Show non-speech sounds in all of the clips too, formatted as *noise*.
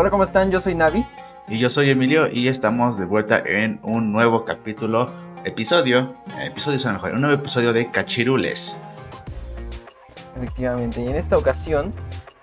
Hola, ¿cómo están? Yo soy Navi. Y yo soy Emilio y estamos de vuelta en un nuevo capítulo, episodio, eh, episodio suena mejor, un nuevo episodio de Cachirules. Efectivamente, y en esta ocasión,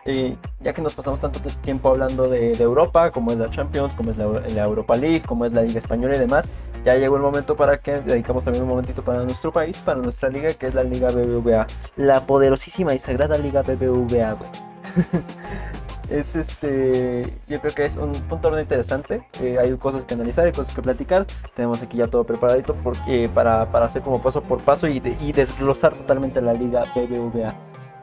eh, ya que nos pasamos tanto tiempo hablando de, Europa, como es la Champions, como es la, la, Europa League, como es la Liga Española y demás, ya llegó el momento para que dedicamos también un momentito para nuestro país, para nuestra liga, que es la Liga BBVA. La poderosísima y sagrada Liga BBVA, güey. *laughs* es este, yo creo que es un, un torneo interesante. Eh, hay cosas que analizar, hay cosas que platicar. Tenemos aquí ya todo preparadito eh, para, para, hacer como paso por paso y, y, desglosar totalmente la liga BBVA.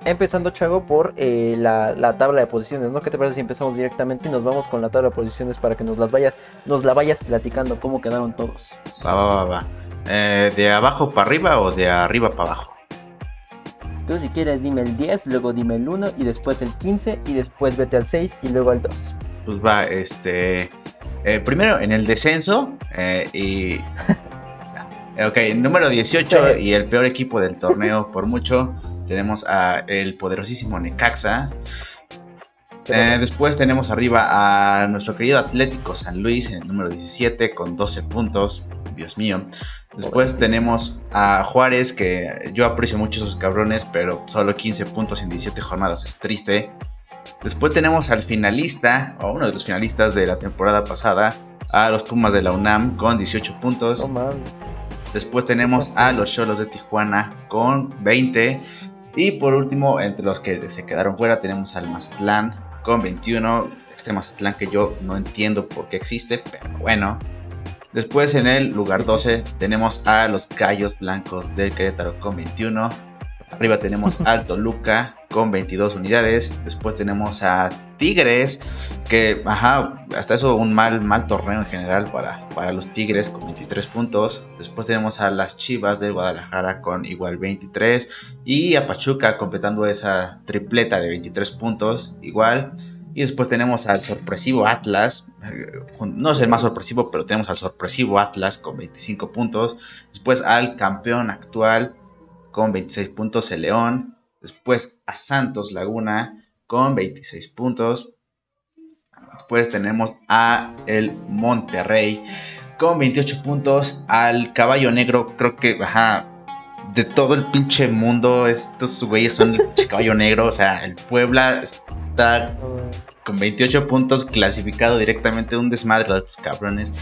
Empezando, Chago, por eh, la, la, tabla de posiciones, ¿no? ¿Qué te parece si empezamos directamente y nos vamos con la tabla de posiciones para que nos las vayas, nos la vayas platicando cómo quedaron todos? Va, va, va, va. ¿De abajo para arriba o de arriba para abajo? Tú si quieres dime el 10, luego dime el 1 y después el 15 y después vete al 6 y luego al 2. Pues va, este... Eh, primero en el descenso eh, y... *laughs* ok, número 18 y el peor equipo del torneo *laughs* por mucho. Tenemos a el poderosísimo Necaxa. Eh, después tenemos arriba a nuestro querido Atlético San Luis en el número 17 con 12 puntos. Dios mío. Después tenemos a Juárez, que yo aprecio mucho esos cabrones, pero solo 15 puntos en 17 jornadas es triste. Después tenemos al finalista, o uno de los finalistas de la temporada pasada, a los Pumas de la UNAM con 18 puntos. Después tenemos a los Cholos de Tijuana con 20. Y por último, entre los que se quedaron fuera, tenemos al Mazatlán con 21. Este Mazatlán que yo no entiendo por qué existe, pero bueno. Después en el lugar 12 tenemos a los Gallos Blancos del Querétaro con 21. Arriba tenemos *laughs* al Toluca con 22 unidades. Después tenemos a Tigres, que, ajá, hasta eso un mal, mal torneo en general para, para los Tigres con 23 puntos. Después tenemos a las Chivas del Guadalajara con igual 23. Y a Pachuca completando esa tripleta de 23 puntos igual. Y después tenemos al sorpresivo Atlas, no es el más sorpresivo, pero tenemos al sorpresivo Atlas con 25 puntos. Después al campeón actual con 26 puntos, el León. Después a Santos Laguna con 26 puntos. Después tenemos a el Monterrey con 28 puntos. Al Caballo Negro, creo que, ajá, de todo el pinche mundo, estos güeyes son el caballo negro. O sea, el Puebla está con 28 puntos clasificado directamente un desmadre de estos cabrones.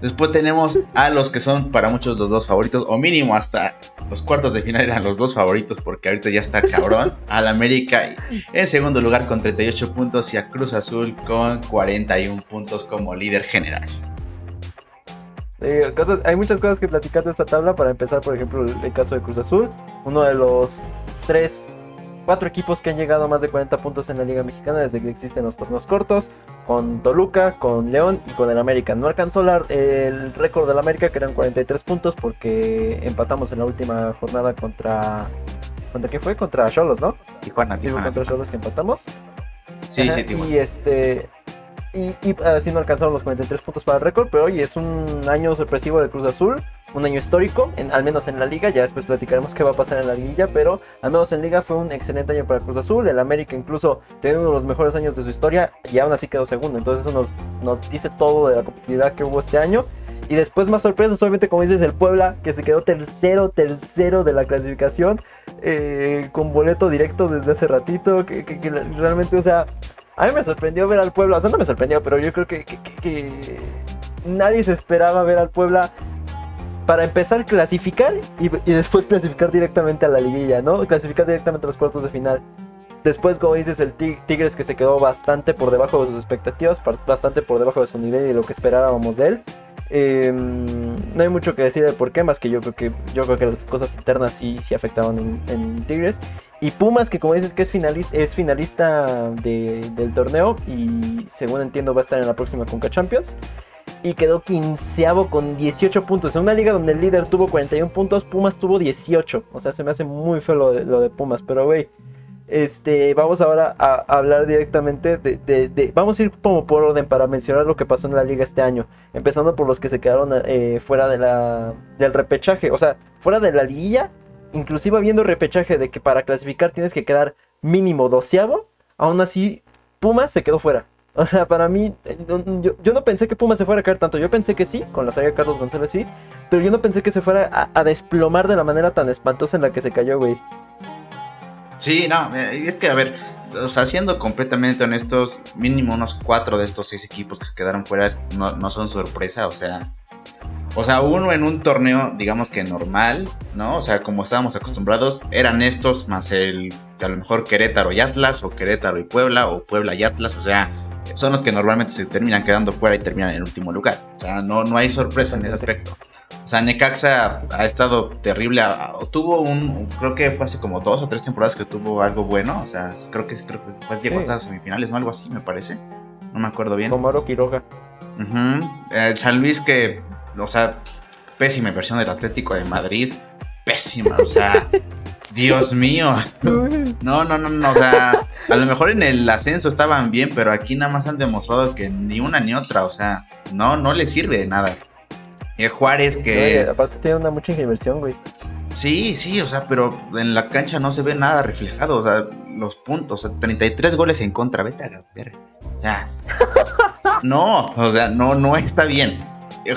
Después tenemos a los que son para muchos los dos favoritos, o mínimo hasta los cuartos de final eran los dos favoritos, porque ahorita ya está cabrón. Al América en segundo lugar con 38 puntos y a Cruz Azul con 41 puntos como líder general. Hay muchas cosas que platicar de esta tabla. Para empezar, por ejemplo, el caso de Cruz Azul, uno de los tres cuatro equipos que han llegado a más de 40 puntos en la Liga Mexicana desde que existen los torneos cortos, con Toluca, con León y con el América. No alcanzó el récord del América, que eran 43 puntos, porque empatamos en la última jornada contra... ¿Contra qué fue? Contra Cholos, ¿no? Tijuana, Tijuana. contra Cholos que empatamos. Sí, sí, Tijuana. Y este... Y, así no alcanzaron los 43 puntos para el récord, pero hoy es un año sorpresivo de Cruz Azul, un año histórico, al menos en la liga, ya después platicaremos qué va a pasar en la liguilla, pero al menos en liga fue un excelente año para Cruz Azul, el América incluso tiene uno de los mejores años de su historia y aún así quedó segundo, entonces eso nos, nos dice todo de la competitividad que hubo este año. Y después más sorpresas, obviamente como dices, el Puebla, que se quedó tercero, tercero de la clasificación, eh, con boleto directo desde hace ratito, que realmente, o sea, a mí me sorprendió ver al Puebla, o sea, no me sorprendió, pero yo creo que, nadie se esperaba ver al Puebla para empezar clasificar y, después clasificar directamente a la liguilla, ¿no? Clasificar directamente a los cuartos de final. Después, como dices, el Tigres que se quedó bastante por debajo de sus expectativas, bastante por debajo de su nivel y de lo que esperábamos de él. Em, no hay mucho que decir de por qué, más que yo creo que yo creo que las cosas internas sí, sí afectaban en, Tigres. Y Pumas, que como dices que es finalista, finalista del torneo y según entiendo va a estar en la próxima Conca Champions. Y quedó quinceavo con 18 puntos. En una liga donde el líder tuvo 41 puntos, Pumas tuvo 18. O sea, se me hace muy feo lo de, lo de Pumas. Pero, güey, este, vamos ahora a, hablar directamente de, Vamos a ir como por orden para mencionar lo que pasó en la liga este año. Empezando por los que se quedaron eh, fuera de del repechaje. O sea, fuera de la liguilla. Inclusive habiendo repechaje de que para clasificar tienes que quedar mínimo doceavo. Aún así, Pumas se quedó fuera. O sea, para mí, eh, yo, no pensé que Pumas se fuera a caer tanto. Yo pensé que sí, con la salida de Carlos González sí, pero yo no pensé que se fuera a, a desplomar de la manera tan espantosa en la que se cayó, güey. Sí, no, eh, es que a ver, o sea, siendo completamente honestos, mínimo unos cuatro de estos seis equipos que se quedaron fuera no, no son sorpresa, o sea, o sea, uno en un torneo, digamos que normal, ¿no? O sea, como estábamos acostumbrados, eran estos más el, a lo mejor Querétaro y Atlas, o Querétaro y Puebla, o Puebla y Atlas, o sea, son los que normalmente se terminan quedando fuera y terminan en el último lugar. O sea, no, no hay sorpresa en ese aspecto. O sea, Necaxa ha estado terrible. tuvo un. Creo que fue hace como dos o tres temporadas que tuvo algo bueno. O sea, creo que, creo que pues, llegó hasta semifinales o algo así, me parece. No me acuerdo bien. Tomaro Quiroga. San Luis, que. O sea, pésima versión del Atlético de Madrid. Pésima, o sea. *laughs* Dios mío. No, no, no, no. O sea, a lo mejor en el ascenso estaban bien, pero aquí nada más han demostrado que ni una ni otra. O sea, no, no les sirve de nada. Y Juárez que... aparte tiene una mucha inversión, güey. Sí, sí, o sea, pero en la cancha no se ve nada reflejado, o sea, los puntos, o sea, 33 goles en contra, vete a la verga. O sea, *laughs* no, o sea, no, no está bien.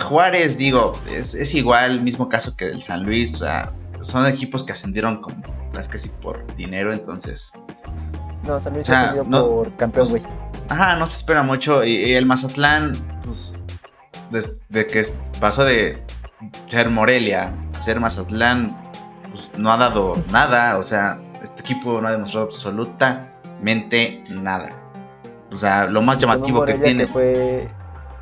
Juárez, digo, es, es igual, el mismo caso que el San Luis, o sea, son equipos que ascendieron con las sí por dinero, entonces. No, San Luis ascendió por campeón, güey. Ajá, no se espera mucho. Y, el Mazatlán, pues, desde que pasó de ser Morelia a ser Mazatlán, pues no ha dado *laughs* nada. O sea, este equipo no ha demostrado absolutamente nada. O sea, lo más llamativo que tiene. fue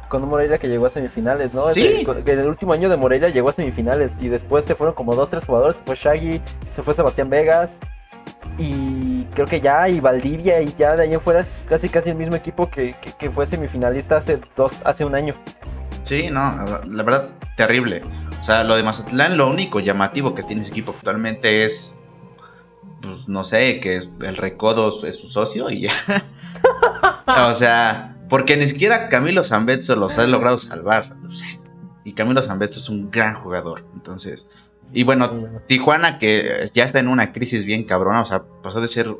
con un Morelia que llegó a semifinales, ¿no? ¿Sí? en el último año de Morelia llegó a semifinales y después se fueron como dos, tres jugadores. Se fue Shaggy, se fue Sebastián Vegas y creo que ya, y Valdivia y ya de ahí en fuera es casi casi el mismo equipo que, que fue semifinalista hace dos, hace un año. Sí, no, la verdad, terrible. O sea, lo de Mazatlán, lo único llamativo que tiene ese equipo actualmente es, pues no sé, que es, el Recodo es su socio y ya. *laughs* o sea, porque ni siquiera Camilo Zambetso los ha logrado salvar. O sea, y Camilo Zambetso es un gran jugador. Entonces, y bueno, Tijuana que ya está en una crisis bien cabrona, o sea, pasó de ser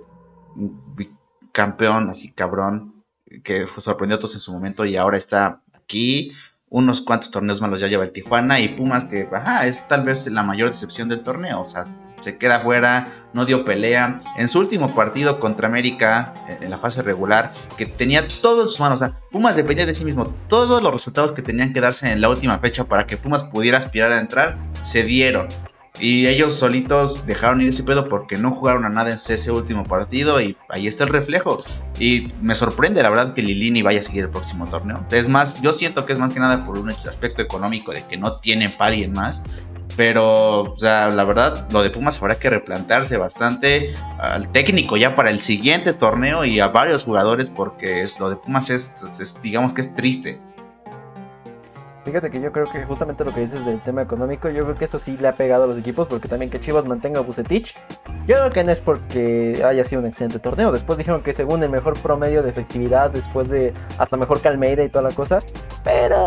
campeón así cabrón, que sorprendió a todos en su momento y ahora está aquí unos cuantos torneos malos ya lleva el Tijuana y Pumas que ajá, es tal vez la mayor decepción del torneo, o sea, se queda fuera, no dio pelea. En su último partido contra América, en la fase regular, que tenía todo en sus manos, o sea, Pumas dependía de sí mismo, todos los resultados que tenían que darse en la última fecha para que Pumas pudiera aspirar a entrar, se dieron. Y ellos solitos dejaron ir ese pedo porque no jugaron a nada en ese último partido y ahí está el reflejo. Y me sorprende la verdad que Lilini vaya a seguir el próximo torneo. Es más, yo siento que es más que nada por un aspecto económico de que no tienen para alguien más. Pero, o sea, la verdad, lo de Pumas habrá que replantearse bastante al técnico ya para el siguiente torneo y a varios jugadores porque lo de Pumas es digamos que es triste. Fíjate que yo creo que justamente lo que dices del tema económico, yo creo que eso sí le ha pegado a los equipos, porque también que Chivas mantenga a Bucetich, yo creo que no es porque haya sido un excelente torneo. Después dijeron que según el mejor promedio de efectividad, después de hasta mejor que Almeida y toda la cosa, pero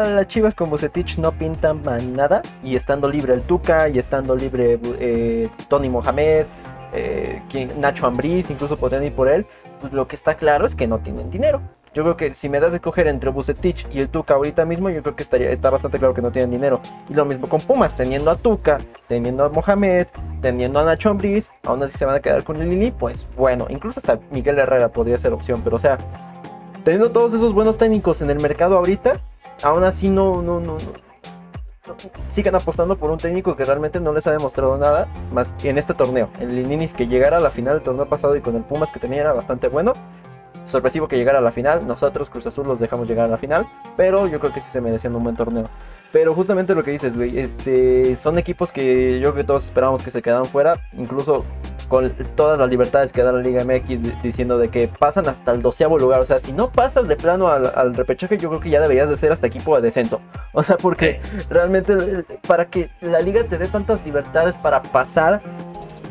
las Chivas con Bucetich no pintan nada, y estando libre el Tuca, y estando libre eh, Tony Mohamed, eh, Nacho Ambriz, incluso podrían ir por él, pues lo que está claro es que no tienen dinero. Yo creo que si me das de coger entre Bucetich y el Tuca ahorita mismo, yo creo que estaría, está bastante claro que no tienen dinero. Y lo mismo con Pumas, teniendo a Tuca, teniendo a Mohamed, teniendo a Nacho Ambriz, aún así se van a quedar con Lili, pues bueno, incluso hasta Miguel Herrera podría ser opción, pero o sea, teniendo todos esos buenos técnicos en el mercado ahorita, aún así no, no, no, no sigan apostando por un técnico que realmente no les ha demostrado nada más que en este torneo. El Lininis que llegara a la final del torneo pasado y con el Pumas que tenía era bastante bueno sorpresivo que llegara a la final. Nosotros, Cruz Azul, los dejamos llegar a la final. Pero yo creo que sí se merecían un buen torneo. Pero justamente lo que dices, güey, este, son equipos que yo creo que todos esperábamos que se quedaran fuera. Incluso con todas las libertades que da la Liga MX diciendo de que pasan hasta el doceavo lugar. O sea, si no pasas de plano al, repechaje, yo creo que ya deberías de ser hasta equipo de descenso. O sea, porque realmente eh, para que la liga te dé tantas libertades para pasar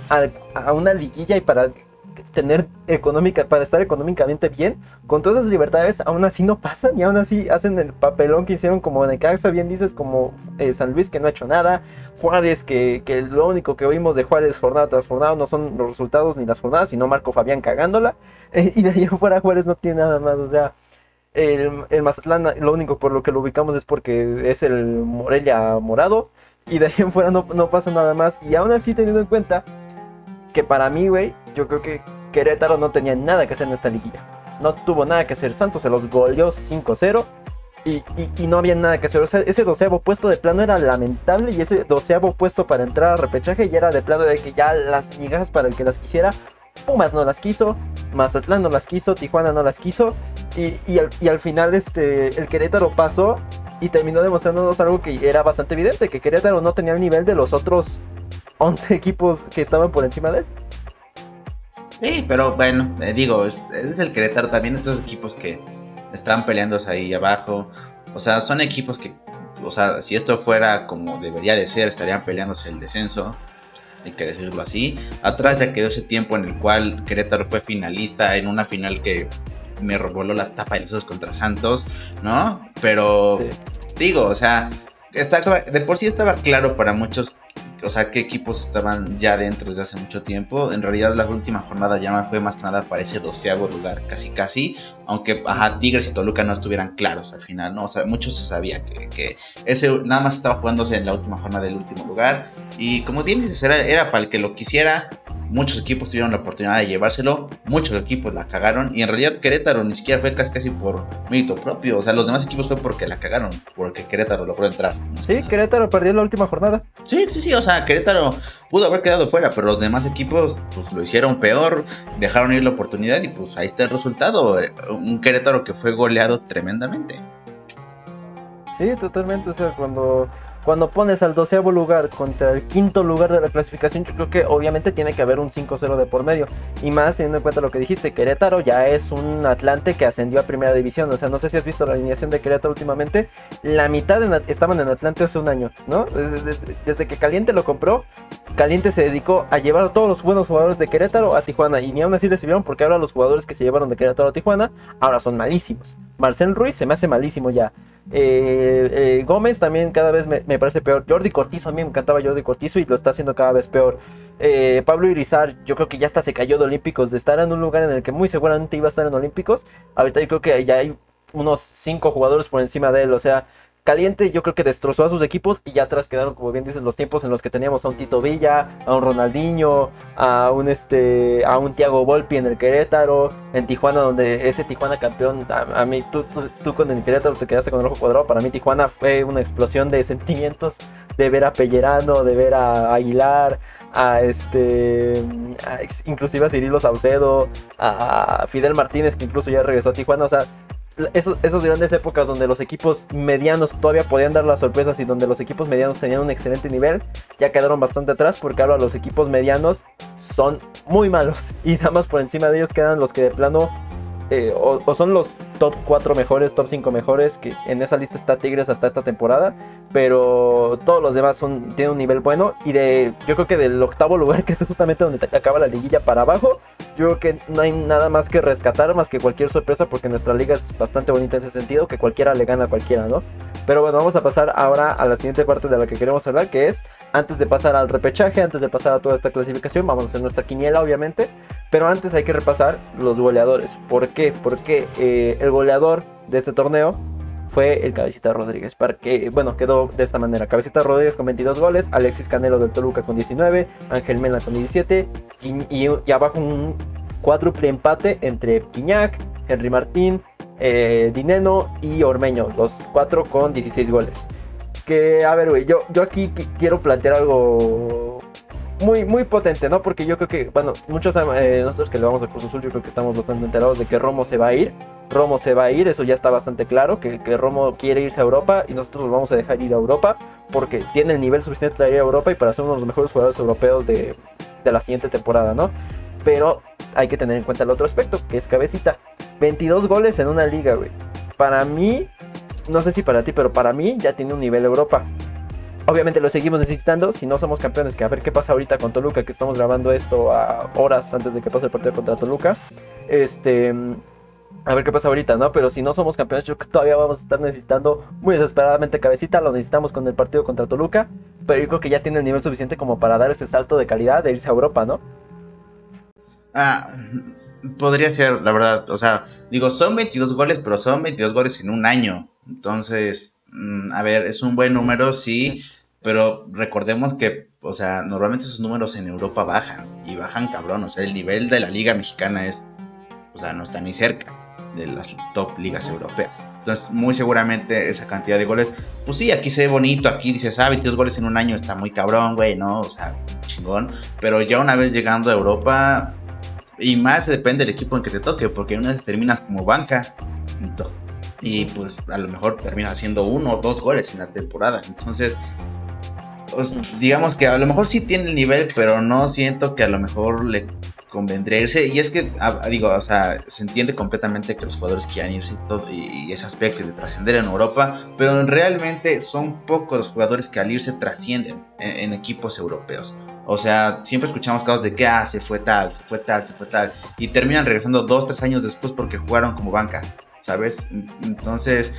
a una liguilla y para tener económica, para estar económicamente bien, con todas esas libertades aún así no pasan y aún así hacen el papelón que hicieron como Necaxa, bien dices, como eh, San Luis que no ha hecho nada, Juárez que, que, lo único que oímos de Juárez jornada tras jornada no son los resultados ni las jornadas, sino Marco Fabián cagándola, *laughs* eh, y de ahí afuera Juárez no tiene nada más, o sea, El, el, Mazatlán, lo único por lo que lo ubicamos es porque es el Morelia morado. Y de ahí en fuera no, no pasa nada más. Y aún así, teniendo en cuenta que para mí, güey, yo creo que Querétaro no tenía nada que hacer en esta liguilla. No tuvo nada que hacer. Santos se los goleó 5-0. Y, no había nada que hacer. O sea, ese doceavo puesto de plano era lamentable. Y ese doceavo puesto para entrar a repechaje ya era de plano de que ya las migajas para el que las quisiera. Pumas no las quiso, Mazatlán no las quiso, Tijuana no las quiso. Y, al, final este, el Querétaro pasó y terminó demostrándonos algo que era bastante evidente, que Querétaro no tenía el nivel de los otros 11 *laughs* equipos que estaban por encima de él. Sí, pero bueno, eh, digo, es, el Querétaro también, estos equipos que están peleándose ahí abajo. O sea, son equipos que, o sea, si esto fuera como debería de ser, estarían peleándose el descenso. Hay que decirlo así. Atrás ya quedó ese tiempo en el cual Querétaro fue finalista en una final que me robó la tapa de los contra Santos, ¿no? Pero digo, o sea, está, de por sí estaba claro para muchos o sea, qué equipos estaban ya dentro desde hace mucho tiempo. En realidad la última jornada ya fue más que nada para ese doceavo lugar, casi casi. Aunque ajá, Tigres y Toluca no estuvieran claros al final, ¿no? O sea, mucho se sabía que, ese nada más estaba jugándose en la última jornada del último lugar. Y como bien dices, era, era para el que lo quisiera. Muchos equipos tuvieron la oportunidad de llevárselo, muchos equipos la cagaron y en realidad Querétaro ni siquiera fue casi, casi por mérito propio, o sea, los demás equipos fue porque la cagaron, porque Querétaro logró entrar. sí, Querétaro perdió la última jornada. Sí, sí, sí, o sea, Querétaro pudo haber quedado fuera, pero los demás equipos pues lo hicieron peor, dejaron ir la oportunidad y pues ahí está el resultado, eh, un Querétaro que fue goleado tremendamente. Sí, totalmente, o sea, cuando cuando pones al doceavo lugar contra el quinto lugar de la clasificación, yo creo que obviamente tiene que haber un 5-0 de por medio. Y más teniendo en cuenta lo que dijiste, Querétaro ya es un Atlante que ascendió a primera división. O sea, no sé si has visto la alineación de Querétaro últimamente. La mitad estaban en Atlante hace un año, ¿no? Desde, desde, que Caliente lo compró, Caliente se dedicó a llevar a todos los buenos jugadores de Querétaro a Tijuana. Y ni aún así recibieron porque ahora los jugadores que se llevaron de Querétaro a Tijuana ahora son malísimos. Marcel Ruiz se me hace malísimo ya. Eh, eh, Gómez también cada vez me, parece peor. Jordi Cortizo, a mí me encantaba Jordi Cortizo y lo está haciendo cada vez peor. Eh, Pablo Irizar, yo creo que ya hasta se cayó de Olímpicos, de estar en un lugar en el que muy seguramente iba a estar en Olímpicos. Ahorita yo creo que ya hay unos 5 jugadores por encima de él. O sea, Caliente yo creo que destrozó a sus equipos y ya atrás quedaron, como bien dices, los tiempos en los que teníamos a un Tito Villa, a un Ronaldinho, a un este, a un Thiago Volpi en el Querétaro, en Tijuana donde ese Tijuana campeón, a, mí tú, tú, con el Querétaro te quedaste con el ojo cuadrado, para mí Tijuana fue una explosión de *laughs* sentimientos, de ver a Pellerano, de ver a Aguilar, a este inclusive a Cirilo Saucedo, a Fidel Martínez que incluso ya regresó a Tijuana, o sea, esos, esos, grandes épocas donde los equipos medianos todavía podían dar las sorpresas y donde los equipos medianos tenían un excelente nivel, ya quedaron bastante atrás porque ahora los equipos medianos son muy malos. *laughs* Y nada más por encima de ellos quedan los que de plano eh, o, son los top 4 mejores, top 5 mejores, que en esa lista está Tigres hasta esta temporada, pero todos los demás tienen un nivel bueno y de yo creo que del octavo lugar, *laughs* que es justamente donde acaba la liguilla para abajo, yo creo que no hay nada más que rescatar, más que cualquier sorpresa, porque nuestra liga es bastante bonita en ese sentido, que cualquiera le gana a cualquiera, ¿no? Pero bueno, vamos a pasar ahora a la siguiente parte de la que queremos hablar, que es antes de pasar al repechaje, antes de pasar a toda esta clasificación, vamos a hacer nuestra quiniela, obviamente. Pero antes hay que repasar los goleadores. ¿Por Porque eh, el goleador de este torneo fue el Cabecita Rodríguez. Para que, bueno, quedó de esta manera. Cabecita Rodríguez con 22 goles, Alexis Canelo del Toluca con 19, Ángel Mena con 17 y, abajo un cuádruple empate entre Quiñac, Henry Martín, eh, Dineno y Ormeño, los cuatro con 16 goles. Que, a ver, güey, yo, yo aquí quiero plantear algo muy, muy potente, ¿no? Porque yo creo que, bueno, muchos eh, nosotros que le vamos a Cruz Azul, yo creo que estamos bastante enterados de que Romo se va a ir. Romo se va a ir, eso ya está bastante claro, que, Romo quiere irse a Europa y nosotros lo vamos a dejar ir a Europa porque tiene el nivel suficiente para ir a Europa y para ser uno de los mejores jugadores europeos de, de la siguiente temporada, ¿no? Pero hay que tener en cuenta el otro aspecto, que es cabecita. 22 goles en una liga, güey. Para mí, no sé si para ti, pero para mí ya tiene un nivel Europa. Obviamente lo seguimos necesitando. Si no somos campeones, que a ver qué pasa ahorita con Toluca, que estamos grabando esto a horas antes de que pase el partido contra Toluca. Este. A ver qué pasa ahorita, ¿no? Pero si no somos campeones, yo creo que todavía vamos a estar necesitando muy desesperadamente cabecita. Lo necesitamos con el partido contra Toluca. Pero yo creo que ya tiene el nivel suficiente como para dar ese salto de calidad de irse a Europa, ¿no? Ah, Podría ser, la verdad. O sea, digo, son 22 goles, pero son 22 goles en un año. Entonces, mm, a ver, es un buen número, sí. Pero recordemos que, o sea, normalmente esos números en Europa bajan. Y bajan cabrón. O sea, el nivel de la liga mexicana es, o sea, no está ni cerca de las top ligas europeas. Entonces, muy seguramente esa cantidad de goles, pues sí, aquí se ve bonito, aquí dices, ah, 22 goles en un año está muy cabrón, güey, ¿no? O sea, chingón. Pero ya una vez llegando a Europa, y más depende del equipo en que te toque, porque una vez terminas como banca, y pues a lo mejor terminas haciendo uno o dos goles en la temporada. Entonces, digamos que a lo mejor sí tiene el nivel, pero no siento que a lo mejor le convendría irse. Y es que, digo, o sea, se entiende completamente que los jugadores quieran irse y, todo, y, ese aspecto de trascender en Europa, pero realmente son pocos los jugadores que al irse trascienden en, equipos europeos. O sea, siempre escuchamos casos de que, ah, se fue tal, se fue tal, se fue tal, y terminan regresando dos, tres años después porque jugaron como banca. ¿Sabes? Entonces,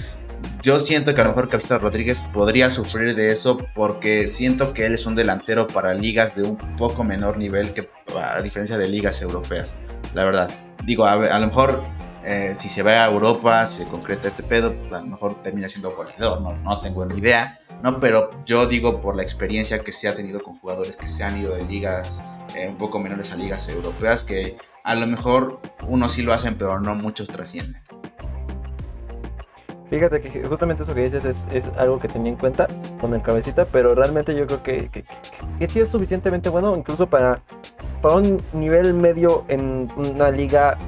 yo siento que a lo mejor Capista Rodríguez podría sufrir de eso porque siento que él es un delantero para ligas de un poco menor nivel que a diferencia de ligas europeas, la verdad. Digo, a, lo mejor eh, si se va a Europa, se concreta este pedo, a lo mejor termina siendo goleador, no, no tengo ni idea, ¿no? Pero yo digo por la experiencia que se ha tenido con jugadores que se han ido de ligas eh, un poco menores a ligas europeas, que a lo mejor unos sí lo hacen, pero no muchos trascienden. Fíjate que justamente eso que dices es, algo que tenía en cuenta con el cabecita, pero realmente yo creo que, sí es suficientemente bueno, incluso para, para un nivel medio en una liga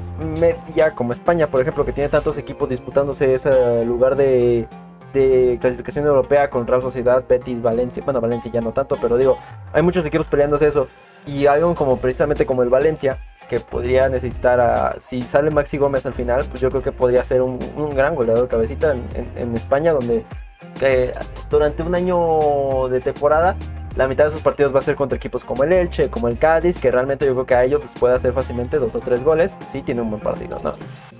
media como España, por ejemplo, que tiene tantos equipos disputándose ese lugar de, de clasificación europea con Real Sociedad, Betis, Valencia, bueno, Valencia ya no tanto, pero digo, hay muchos equipos peleándose eso. Y algo como precisamente como el Valencia, que podría necesitar a. Si sale Maxi Gómez al final, pues yo creo que podría ser un, gran goleador cabecita en, España, donde durante un año de temporada la mitad de sus partidos va a ser contra equipos como el Elche, como el Cádiz, que realmente yo creo que a ellos les puede hacer fácilmente dos o tres goles. Sí, tiene un buen partido, ¿no?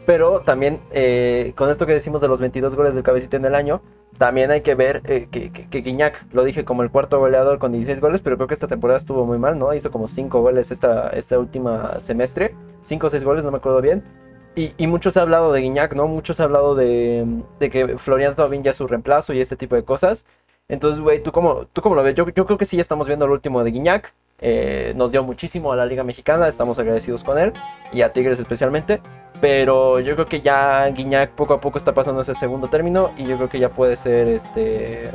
Pero también eh, con esto que decimos de los 22 goles del cabecita en el año, también hay que ver eh, que, que, Guiñac, lo dije como el cuarto goleador con 16 goles, pero creo que esta temporada estuvo muy mal, ¿no? Hizo como 5 goles esta, esta última semestre, 5 o 6 goles, no me acuerdo bien. Y, y mucho se ha hablado de Guiñac, ¿no? Mucho se ha hablado de, de que Florian Thauvin ya es su reemplazo y este tipo de cosas. Entonces, güey, ¿tú cómo, ¿tú cómo lo ves? Yo, creo que sí estamos viendo el último de Guiñac. Eh, nos dio muchísimo a la Liga Mexicana, estamos agradecidos con él y a Tigres especialmente. Pero yo creo que ya Guiñac poco a poco está pasando ese segundo término y yo creo que ya puede ser este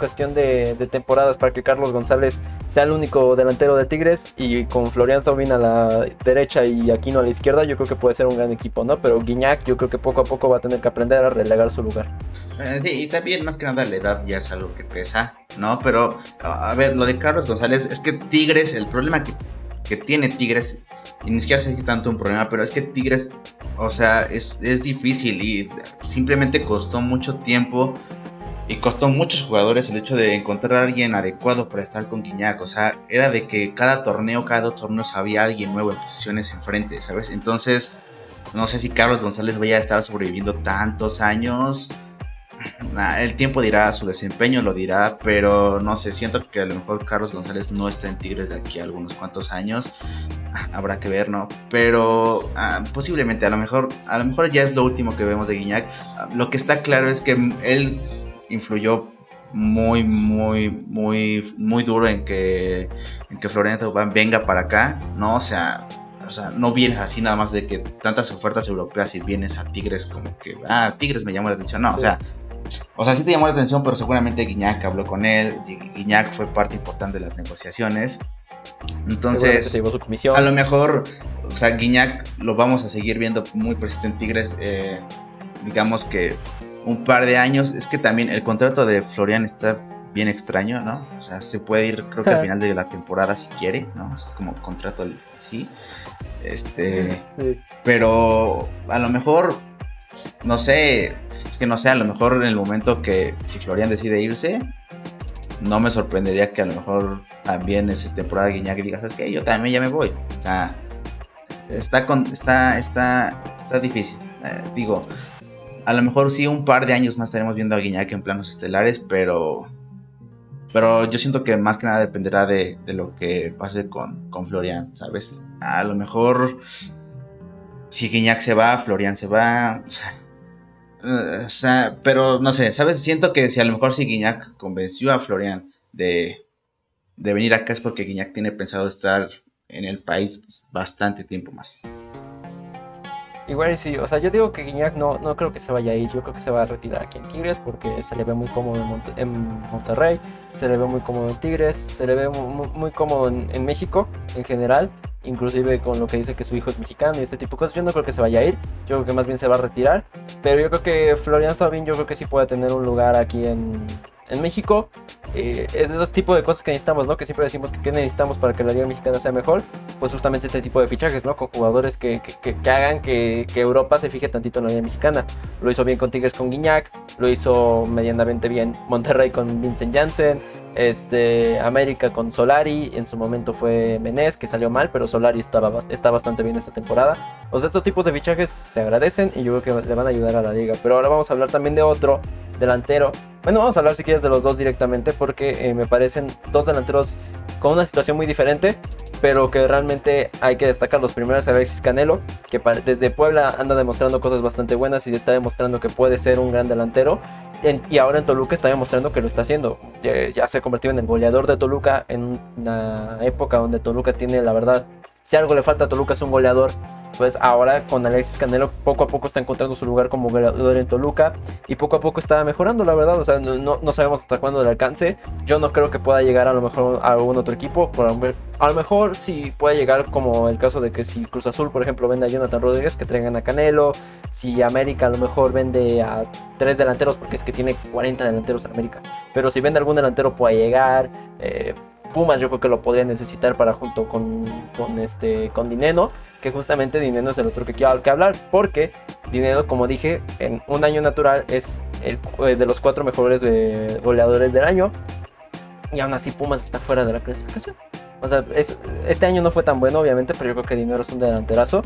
cuestión de, temporadas para que Carlos González sea el único delantero de Tigres y con Florian Thauvin a la derecha y Aquino a la izquierda, yo creo que puede ser un gran equipo, ¿no? Pero Guiñac yo creo que poco a poco va a tener que aprender a relegar su lugar. Eh, sí, y también más que nada la edad ya es algo que pesa, ¿no? Pero a ver, lo de Carlos González es que Tigres, el problema que, que tiene Tigres y ni siquiera sé si tanto un problema, pero es que Tigres, o sea, es, es difícil y simplemente costó mucho tiempo y costó muchos jugadores el hecho de encontrar a alguien adecuado para estar con Guiñac. O sea, era de que cada torneo, cada dos torneos había alguien nuevo en posiciones enfrente, ¿sabes? Entonces, no sé si Carlos González vaya a estar sobreviviendo tantos años *laughs* el tiempo dirá, su desempeño lo dirá, pero no sé, siento que a lo mejor Carlos González no está en Tigres de aquí a algunos cuantos años. Ah, habrá que ver, ¿no? Pero ah, posiblemente, a lo mejor, a lo mejor ya es lo último que vemos de Guiñac. Ah, lo que está claro es que él influyó muy, muy, muy, muy duro en que, en que Florian venga para acá, ¿no? O sea, o sea, no vienes así nada más de que tantas ofertas europeas y vienes a Tigres como que, ah, Tigres me llamó la atención. No, o sea, o sea, sí te llamó la atención, pero seguramente Guiñac habló con él. Guiñac fue parte importante de las negociaciones. Entonces, a lo mejor, o sea, Guiñac lo vamos a seguir viendo muy presente en Tigres. Eh, digamos que un par de años. Es que también el contrato de Florian está bien extraño, ¿no? O sea, se puede ir, creo que al final de la temporada si quiere, ¿no? Es como contrato así. Este. Pero a lo mejor, no sé, es que no sé, a lo mejor en el momento que si Florian decide irse, no me sorprendería que a lo mejor también esa temporada Guiñac diga, ¿sabes qué? Yo también ya me voy. O sea, está, con, está, está, está difícil. Eh, digo, a lo mejor sí un par de años más estaremos viendo a Guiñac en planos estelares, pero pero yo siento que más que nada dependerá de, lo que pase con, con Florian, ¿sabes? A lo mejor si Guiñac se va, Florian se va. O sea, pero no sé, ¿sabes? Siento que si a lo mejor si Guiñac convenció a Florian de, de venir acá es porque Guiñac tiene pensado estar en el país bastante tiempo más. Igual sí, o sea, yo digo que Guiñac no, no creo que se vaya a ir, yo creo que se va a retirar aquí en Tigres porque se le ve muy cómodo en, Monterrey, se le ve muy cómodo en Tigres, se le ve muy, cómodo en, México en general, inclusive con lo que dice que su hijo es mexicano y este tipo de cosas, yo no creo que se vaya a ir, yo creo que más bien se va a retirar, pero yo creo que Florian también yo creo que sí puede tener un lugar aquí en, en México. Eh, es de esos tipos de cosas que necesitamos, ¿no? Que siempre decimos que qué necesitamos para que la liga mexicana sea mejor. Pues justamente este tipo de fichajes, ¿no? Con jugadores que, que, hagan que, que, Europa se fije tantito en la liga mexicana. Lo hizo bien con Tigres con Guiñac, lo hizo medianamente bien Monterrey con Vincent Janssen, este, América con Solari, en su momento fue Menés, que salió mal, pero Solari estaba, está bastante bien esta temporada. O sea, estos tipos de fichajes se agradecen y yo creo que le van a ayudar a la liga. Pero ahora vamos a hablar también de otro delantero. Bueno, vamos a hablar si quieres de los dos directamente porque eh, me parecen dos delanteros con una situación muy diferente, pero que realmente hay que destacar. Los primeros Alexis Canelo, que desde Puebla anda demostrando cosas bastante buenas y está demostrando que puede ser un gran delantero. y ahora en Toluca está demostrando que lo está haciendo. Ya, se ha convertido en el goleador de Toluca en una época donde Toluca tiene, la verdad, si algo le falta a Toluca es un goleador pues ahora con Alexis Canelo poco a poco está encontrando su lugar como goleador en Toluca y poco a poco está mejorando, la verdad. O sea, no, no sabemos hasta cuándo le alcance. Yo no creo que pueda llegar a lo mejor a algún otro equipo. Por, a lo mejor sí puede llegar como el caso de que si Cruz Azul, por ejemplo, vende a Jonathan Rodríguez, que traigan a Canelo. Si América a lo mejor vende a tres delanteros, porque es que tiene 40 delanteros en América. Pero si vende algún delantero puede llegar. Eh, Pumas yo creo que lo podría necesitar para junto con, con este con Dineno que justamente Dinero es el otro que quiero que hablar, porque Dinero, como dije, en un año natural es el, eh, de los cuatro mejores eh, goleadores del año, y aún así Pumas está fuera de la clasificación. O sea, este año no fue tan bueno, obviamente, pero yo creo que Dinero es un delanterazo.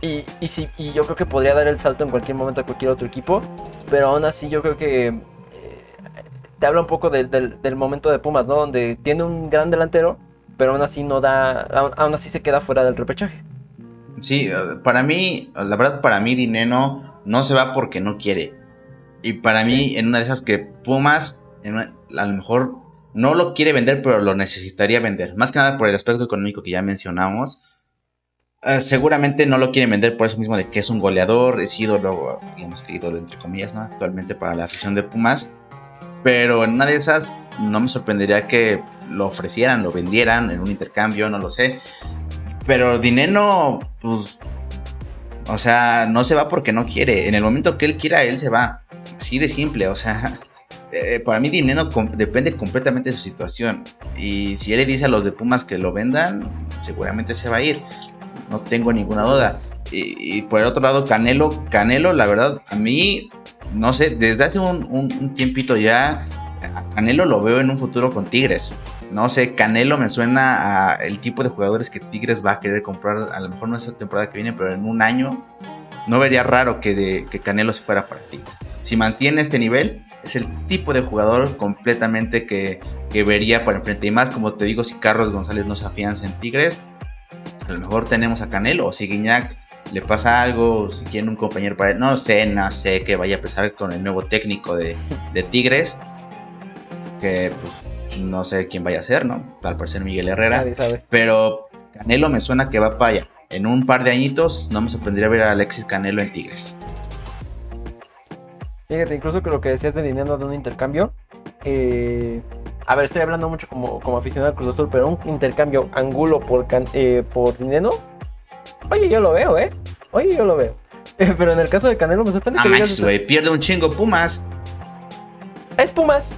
Y, y, sí, y yo creo que podría dar el salto en cualquier momento a cualquier otro equipo, pero aún así yo creo que eh, te habla un poco del, del momento de Pumas, ¿no? Donde tiene un gran delantero, pero aún así no da, aún así se queda fuera del repechaje. Sí, eh, para mí, la verdad, para mí Dineno no se va porque no quiere. Y para mí, en una de esas que Pumas, a lo mejor no lo quiere vender, pero lo necesitaría vender. Más que nada por el aspecto económico que ya mencionamos. Eh, seguramente no lo quiere vender por eso mismo de que es un goleador, es ídolo, digamos que ídolo entre comillas, ¿no? Actualmente para la afición de Pumas. Pero en una de esas no me sorprendería que lo ofrecieran, lo vendieran en un intercambio, no lo sé. Pero Dineno, pues, o sea, no se va porque no quiere. En el momento que él quiera, él se va. Así de simple, o sea, *laughs* eh, para mí Dineno depende completamente de su situación. Y si él le dice a los de Pumas que lo vendan, seguramente se va a ir. No tengo ninguna duda. Y, por el otro lado, Canelo, Canelo, la verdad, a mí, no sé, desde hace un, un tiempito ya, Canelo lo veo en un futuro con Tigres no sé, Canelo me suena a el tipo de jugadores que Tigres va a querer comprar, a lo mejor no esta temporada que viene, pero en un año no vería raro que, de, que Canelo se fuera para Tigres. Si mantiene este nivel, es el tipo de jugador completamente que, vería para enfrente. Y más, como te digo, si Carlos González no se afianza en Tigres, a lo mejor tenemos a Canelo. O si Guiñac le pasa algo, si quiere un compañero para él, no sé, no sé que vaya a empezar con el nuevo técnico de, de Tigres. Que pues no sé quién vaya a ser, ¿no? Al parecer Miguel Herrera. Pero Canelo me suena que va para allá. En un par de añitos no me sorprendería ver a Alexis Canelo en Tigres. Fíjate, incluso que lo que decías de dinero de un intercambio. Eh, a ver, estoy hablando mucho como, como aficionado al Cruz Azul, pero un intercambio Angulo por, eh, por dinero. Oye, yo lo veo, ¿eh? Oye, yo lo veo. *laughs* pero en el caso de Canelo me sorprende que. Ah, güey, pierde un chingo Pumas. Es Pumas.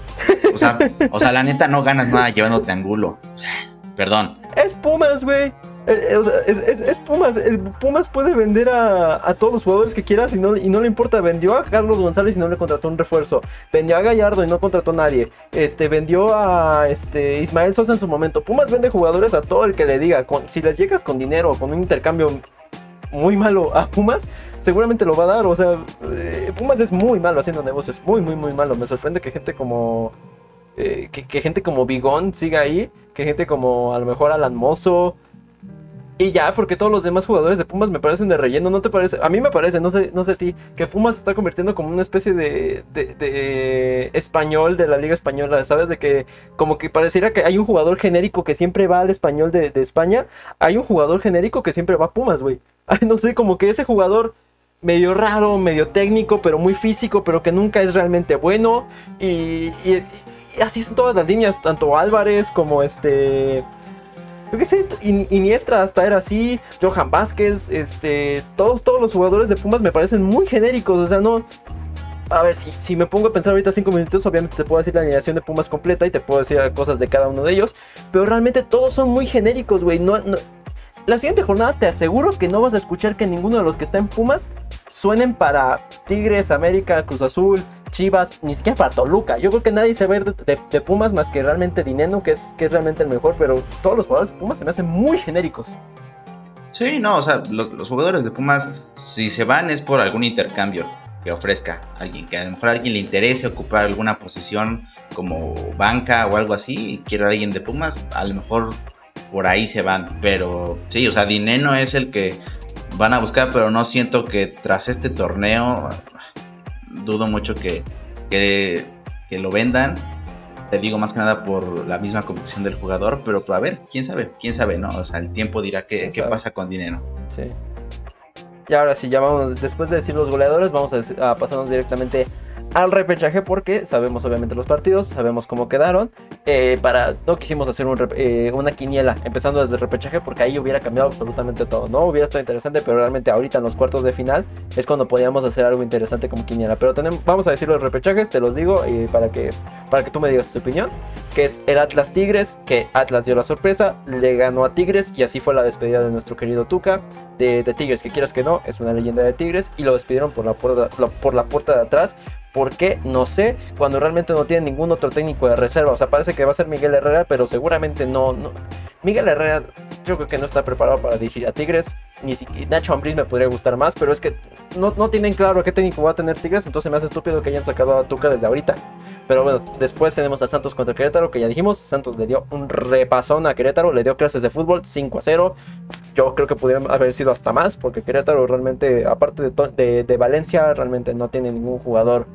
O sea, o sea, la neta no ganas nada llevándote angulo. O sea, perdón. Es Pumas, güey. Eh, eh, o sea, es, Pumas. El Pumas puede vender a, todos los jugadores que quieras y no, y no le importa. Vendió a Carlos González y no le contrató un refuerzo. Vendió a Gallardo y no contrató a nadie. Este, vendió a este, Ismael Sosa en su momento. Pumas vende jugadores a todo el que le diga. si les llegas con dinero o con un intercambio muy malo a Pumas, seguramente lo va a dar. O sea, eh, Pumas es muy malo haciendo negocios, muy, muy, muy malo. Me sorprende que gente como. Eh, que, gente como Bigón siga ahí, que gente como a lo mejor Alan Mozo, Y ya, porque todos los demás jugadores de Pumas me parecen de relleno, ¿no te parece? A mí me parece, no sé, no sé a ti, que Pumas se está convirtiendo como una especie de, de, español de la Liga Española, ¿sabes? De que como que pareciera que hay un jugador genérico que siempre va al español de, de España, hay un jugador genérico que siempre va a Pumas, güey. *laughs* No sé, como que ese jugador medio raro, medio técnico, pero muy físico, pero que nunca es realmente bueno. Y, y, así son todas las líneas, tanto Álvarez como este... Yo qué sé, Iniestra hasta era así, Johan Vázquez, este, todos, todos los jugadores de Pumas me parecen muy genéricos, o sea, no... A ver, si, si me pongo a pensar ahorita cinco minutos, obviamente te puedo decir la alineación de Pumas completa y te puedo decir cosas de cada uno de ellos, pero realmente todos son muy genéricos, güey, no, no la siguiente jornada te aseguro que no vas a escuchar que ninguno de los que está en Pumas suenen para Tigres, América, Cruz Azul, Chivas, ni siquiera para Toluca. Yo creo que nadie se va a de, Pumas más que realmente Dineno, que es, que es realmente el mejor, pero todos los jugadores de Pumas se me hacen muy genéricos. Sí, no, o sea, los, jugadores de Pumas, si se van es por algún intercambio que ofrezca alguien, que a lo mejor a alguien le interese ocupar alguna posición como banca o algo así, y quiere a alguien de Pumas, a lo mejor por ahí se van. Pero sí, o sea, Dineno es el que van a buscar, pero no siento que tras este torneo, dudo mucho que, que, lo vendan. Te digo más que nada por la misma convicción del jugador, pero a ver, quién sabe, quién sabe, ¿no? O sea, el tiempo dirá qué, qué pasa con Dineno. Sí. Y ahora sí, ya vamos, después de decir los goleadores, vamos a, a pasarnos directamente al repechaje porque sabemos obviamente los partidos, sabemos cómo quedaron. Eh, para, no quisimos hacer eh, una quiniela empezando desde el repechaje porque ahí hubiera cambiado absolutamente todo, ¿no? Hubiera estado interesante, pero realmente ahorita en los cuartos de final es cuando podíamos hacer algo interesante como quiniela. Pero tenemos, vamos a decir los repechajes, te los digo eh, para, que, para que tú me digas tu opinión. Que es el Atlas Tigres, que Atlas dio la sorpresa, le ganó a Tigres y así fue la despedida de nuestro querido Tuca. De, Tigres, que quieras que no, es una leyenda de Tigres y lo despidieron por la puerta, por la puerta de atrás ¿Por qué? No sé. Cuando realmente no tiene ningún otro técnico de reserva. O sea, parece que va a ser Miguel Herrera, pero seguramente no. no. Miguel Herrera, yo creo que no está preparado para dirigir a Tigres. Ni siquiera Nacho Ambriz me podría gustar más, pero es que no, no tienen claro qué técnico va a tener Tigres. Entonces me hace estúpido que hayan sacado a Tuca desde ahorita. Pero bueno, después tenemos a Santos contra Querétaro, que ya dijimos, Santos le dio un repasón a Querétaro, le dio clases de fútbol 5 a 0. Yo creo que pudieron haber sido hasta más, porque Querétaro realmente, aparte de, de Valencia, realmente no tiene ningún jugador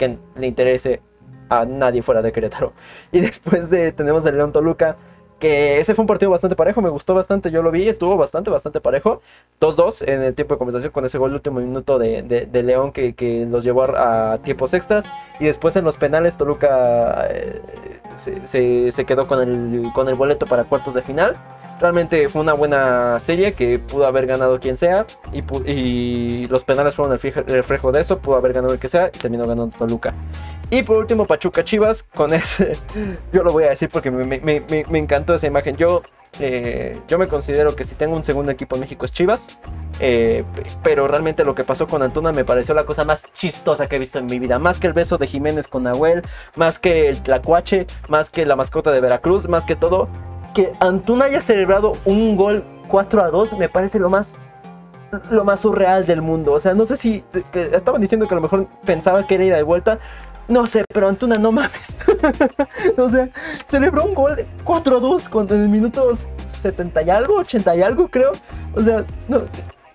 que le interese a nadie fuera de Querétaro. *laughs* Y después de tenemos el León Toluca, que ese fue un partido bastante parejo, me gustó bastante, yo lo vi, estuvo bastante, bastante parejo. 2-2 en el tiempo de conversación con ese gol último minuto de, de, León que, que, los llevó a, tiempos extras. Y después en los penales Toluca eh, se, se, quedó con el, con el boleto para cuartos de final. Realmente fue una buena serie que pudo haber ganado quien sea y, los penales fueron el reflejo de eso, pudo haber ganado el que sea y terminó ganando Toluca. Y por último Pachuca Chivas con ese, *laughs* yo lo voy a decir porque me, encantó esa imagen. Yo, eh, yo me considero que si tengo un segundo equipo en México es Chivas. Eh, pero realmente lo que pasó con Antuna me pareció la cosa más chistosa que he visto en mi vida. Más que el beso de Jiménez con Nahuel, más que el tlacuache, más que la mascota de Veracruz, más que todo que Antuna haya celebrado un gol 4 a 2 me parece lo más lo más surreal del mundo. O sea, no sé si estaban diciendo que a lo mejor pensaba que era ida de vuelta. No sé, pero Antuna no mames. *laughs* o sea, celebró un gol 4 a 2 con, en el minuto 70 y algo, 80 y algo creo. O sea, no,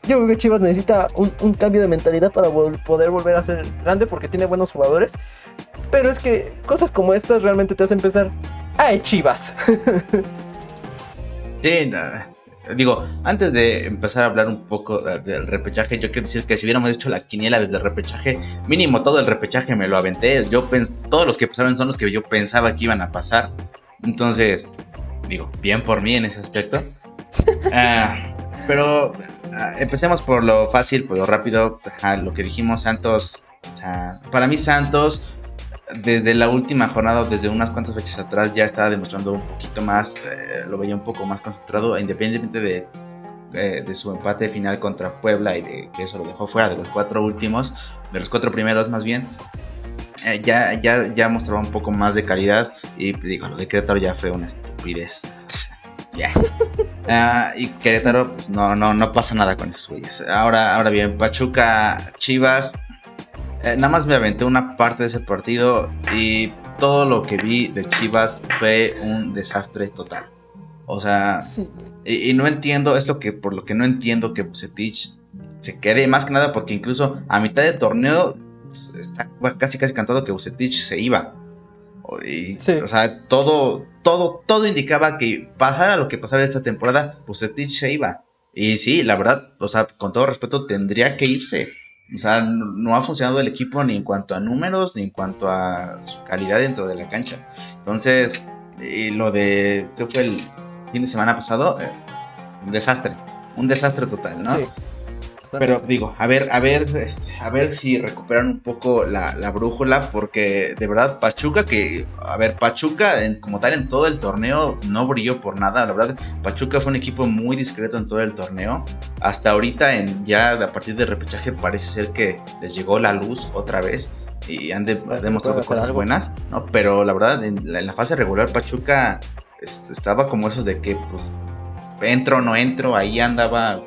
yo creo que Chivas necesita un, un cambio de mentalidad para poder volver a ser grande porque tiene buenos jugadores. Pero es que cosas como estas realmente te hacen pensar, ¡ay, Chivas! *laughs* Sí, digo, antes de empezar a hablar un poco del repechaje, yo quiero decir que si hubiéramos hecho la quiniela desde el repechaje, mínimo todo el repechaje me lo aventé. Yo todos los que pasaron son los que yo pensaba que iban a pasar. Entonces, digo, bien por mí en ese aspecto. *laughs* Ah, pero ah, empecemos por lo fácil, por lo rápido. lo que dijimos, Santos. O sea, para mí Santos desde la última jornada, desde unas cuantas fechas atrás, ya estaba demostrando un poquito más, eh, lo veía un poco más concentrado, independientemente de, eh, de, su empate final contra Puebla y de que eso lo dejó fuera de los cuatro últimos, de los cuatro primeros más bien. Eh, ya, ya, ya mostraba un poco más de calidad y digo, lo de Querétaro ya fue una estupidez. Ya. *laughs* Ah, y Querétaro, pues no, no, no pasa nada con esos güeyes. Ahora, ahora bien, Pachuca, Chivas, eh, nada más me aventé una parte de ese partido y todo lo que vi de Chivas fue un desastre total. O sea, y, no entiendo, es lo que, por lo que no entiendo que Bucetich se quede, más que nada porque incluso a mitad del torneo pues, está casi casi cantado que Bucetich se iba. O sea, todo, todo, todo indicaba que pasara lo que pasara esta temporada, Bucetich se iba. Y sí, la verdad, o sea, con todo respeto, tendría que irse. O sea, no, ha funcionado el equipo ni en cuanto a números, ni en cuanto a su calidad dentro de la cancha. Entonces, lo de, ¿qué fue el fin de semana pasado? Eh, un desastre, un desastre total, ¿no? Sí. Pero digo, a ver, a ver, este, a ver si recuperan un poco la, brújula, porque de verdad Pachuca que, a ver, Pachuca como tal en todo el torneo no brilló por nada, la verdad Pachuca fue un equipo muy discreto en todo el torneo. Hasta ahorita en ya a partir del repechaje parece ser que les llegó la luz otra vez y han, demostrado cosas buenas, ¿no? Pero la verdad en la, fase regular Pachuca estaba como esos de que pues entro o no entro, ahí andaba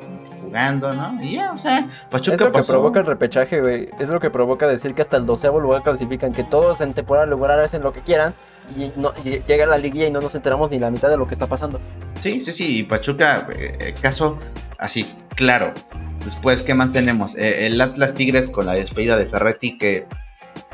jugando, ¿no? Y ya, o sea, Pachuca Es lo que provoca el repechaje, güey. Es lo que provoca decir que hasta el doceavo lugar clasifican, que todos en temporada regular hacen lo que quieran y, no, llega la liguilla y no nos enteramos ni la mitad de lo que está pasando. Sí, sí, sí. Pachuca, eh, eh, caso así, claro. Después, ¿qué más tenemos? Eh, el Atlas Tigres con la despedida de Ferretti que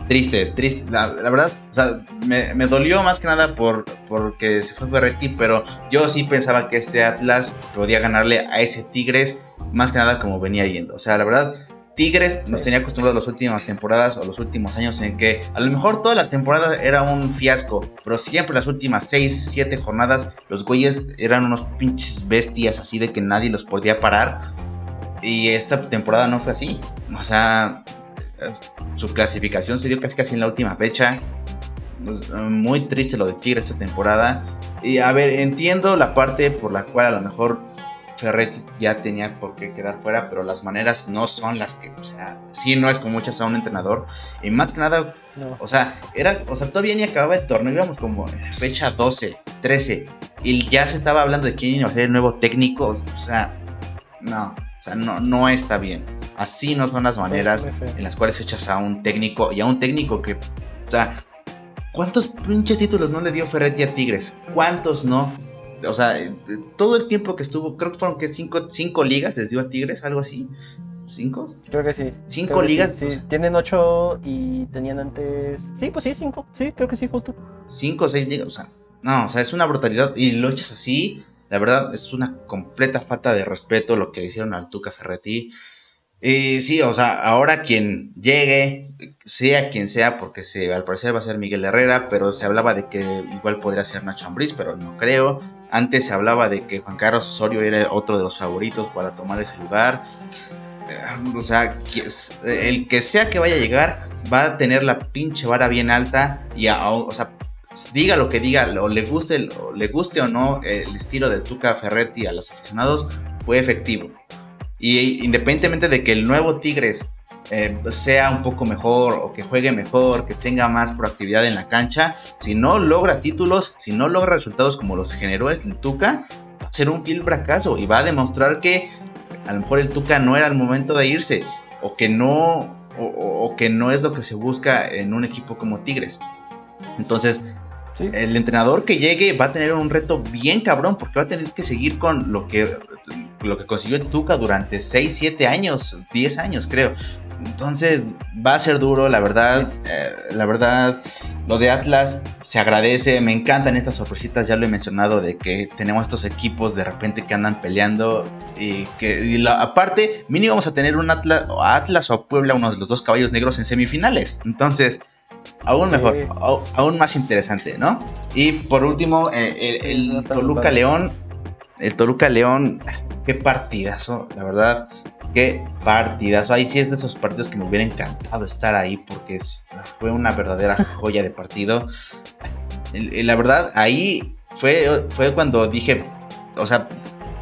triste, triste. La, verdad, o sea, me, dolió más que nada por porque se fue Ferretti, pero yo sí pensaba que este Atlas podía ganarle a ese Tigres, más que nada como venía yendo. O sea, la verdad, Tigres nos tenía acostumbrados las últimas temporadas o los últimos años en que a lo mejor toda la temporada era un fiasco, pero siempre las últimas 6, 7 jornadas los güeyes eran unos pinches bestias así de que nadie los podía parar. Y esta temporada no fue así. O sea, su clasificación se dio casi casi en la última fecha. Pues, muy triste lo de Tigre esta temporada. Y a ver, entiendo la parte por la cual a lo mejor Ferretti ya tenía por qué quedar fuera, pero las maneras no son las que, o sea, sí no es como muchas a un entrenador. Y más que nada, o sea, era, o sea, todavía ni acababa el torneo, íbamos como en la fecha 12, 13, y ya se estaba hablando de quién iba a ser el nuevo técnico, o sea, no, sea, no, no está bien. Así no son las maneras en las cuales echas a un técnico y a un técnico que, o sea, ¿cuántos pinches títulos no le dio Ferretti a Tigres? ¿Cuántos no? O sea, todo el tiempo que estuvo, creo que fueron que cinco, cinco ligas les dio a Tigres, algo así. ¿Cinco? Creo que sí. ¿Cinco ligas? Sí, tienen ocho y tenían antes. Sí, pues sí, cinco. Sí, creo que sí, justo. Cinco o seis ligas, o sea, no, o sea, es una brutalidad. Y lo echas así, la verdad, es una completa falta de respeto lo que le hicieron al Tuca Ferretti. Y sí, o sea, ahora quien llegue, sea quien sea, porque se, al parecer va a ser Miguel Herrera, pero se hablaba de que igual podría ser Nacho Ambriz, pero no creo. Antes se hablaba de que Juan Carlos Osorio era otro de los favoritos para tomar ese lugar. Eh, o sea, el que sea que vaya a llegar va a tener la pinche vara bien alta y, o sea, diga lo que diga, o le guste, o le guste o no el estilo de Tuca Ferretti a los aficionados, fue efectivo. Y independientemente de que el nuevo Tigres eh, sea un poco mejor o que juegue mejor, que tenga más proactividad en la cancha, si no logra títulos, si no logra resultados como los generó el Tuca, va a ser un fiel fracaso y va a demostrar que a lo mejor el Tuca no era el momento de irse o que no o que no es lo que se busca en un equipo como Tigres. Entonces, el entrenador que llegue va a tener un reto bien cabrón porque va a tener que seguir con lo que, lo que consiguió el Tuca durante 6, 7 años, 10 años creo. Entonces va a ser duro, la verdad. Eh, la verdad, lo de Atlas se agradece. Me encantan estas sorpresitas, ya lo he mencionado, de que tenemos estos equipos de repente que andan peleando. Y que aparte, mínimo vamos a tener un Atlas, Atlas o Puebla, uno de los dos caballos negros en semifinales. Entonces, Aún mejor, aún más interesante, ¿no? Y por último, eh, el, Toluca León. El Toluca León, qué partidazo, la verdad, qué partidazo. Ahí sí es de esos partidos que me hubiera encantado estar ahí porque fue una verdadera *laughs* joya de partido. la verdad, ahí fue, fue cuando dije, o sea,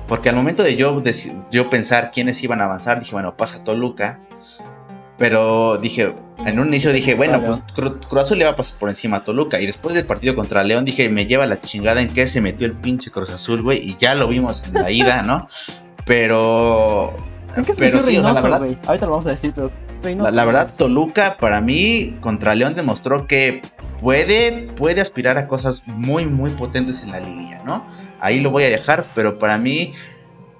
porque al momento de yo, de yo pensar quiénes iban a avanzar, dije, bueno, pasa Toluca, pero dije, en un inicio dije, bueno, pues Cruz Azul le va a pasar por encima a Toluca. Y después del partido contra León dije, me lleva la chingada en que se metió el pinche Cruz Azul, güey. Y ya lo vimos en la ida, ¿no? Pero. ¿En qué se pero metió sí, Reynoso, güey? Ahorita lo vamos a decir, pero. La, verdad, Toluca para mí contra León demostró que puede, puede aspirar a cosas muy, muy potentes en la liguilla, ¿no? Ahí lo voy a dejar, pero para mí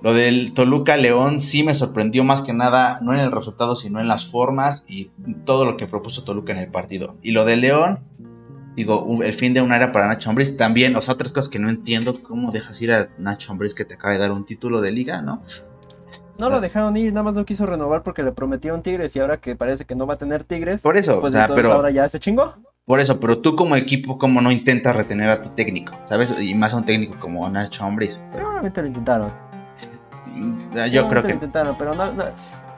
lo del Toluca León sí me sorprendió más que nada, no en el resultado, sino en las formas y todo lo que propuso Toluca en el partido. Y lo de León, digo, el fin de una era para Nacho Ambriz también, o sea, otras cosas que no entiendo, cómo dejas ir a Nacho Ambriz que te acaba de dar un título de liga, ¿no? No lo dejaron ir, nada más no quiso renovar porque le prometieron Tigres y ahora que parece que no va a tener Tigres. Por eso, pues entonces ahora ya se chingó. Por eso, pero tú como equipo, ¿cómo no intentas retener a tu técnico? ¿Sabes? Y más a un técnico como Nacho Ambriz. Seguramente lo intentaron. Yo creo que. Intentaron, pero no,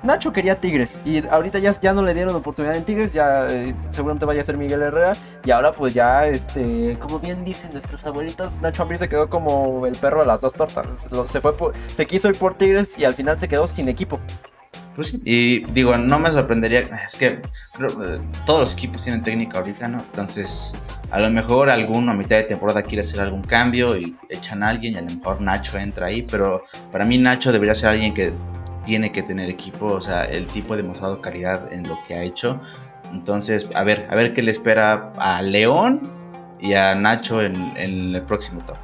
Nacho quería Tigres y ahorita ya, ya no le dieron oportunidad en Tigres, ya eh, seguramente vaya a ser Miguel Herrera y ahora pues ya, este, como bien dicen nuestros abuelitos, Nacho Ambriz se quedó como el perro de las dos tortas, se, fue se quiso ir por Tigres y al final se quedó sin equipo. Pues y digo, no me sorprendería, es que eh, todos los equipos tienen técnica ahorita, ¿no? Entonces, a lo mejor alguno a mitad de temporada quiere hacer algún cambio y echan a alguien y a lo mejor Nacho entra ahí, pero para mí Nacho debería ser alguien que tiene que tener equipo, o sea, el tipo ha demostrado calidad en lo que ha hecho. Entonces, a ver, a ver qué le espera a León y a Nacho en, el próximo top.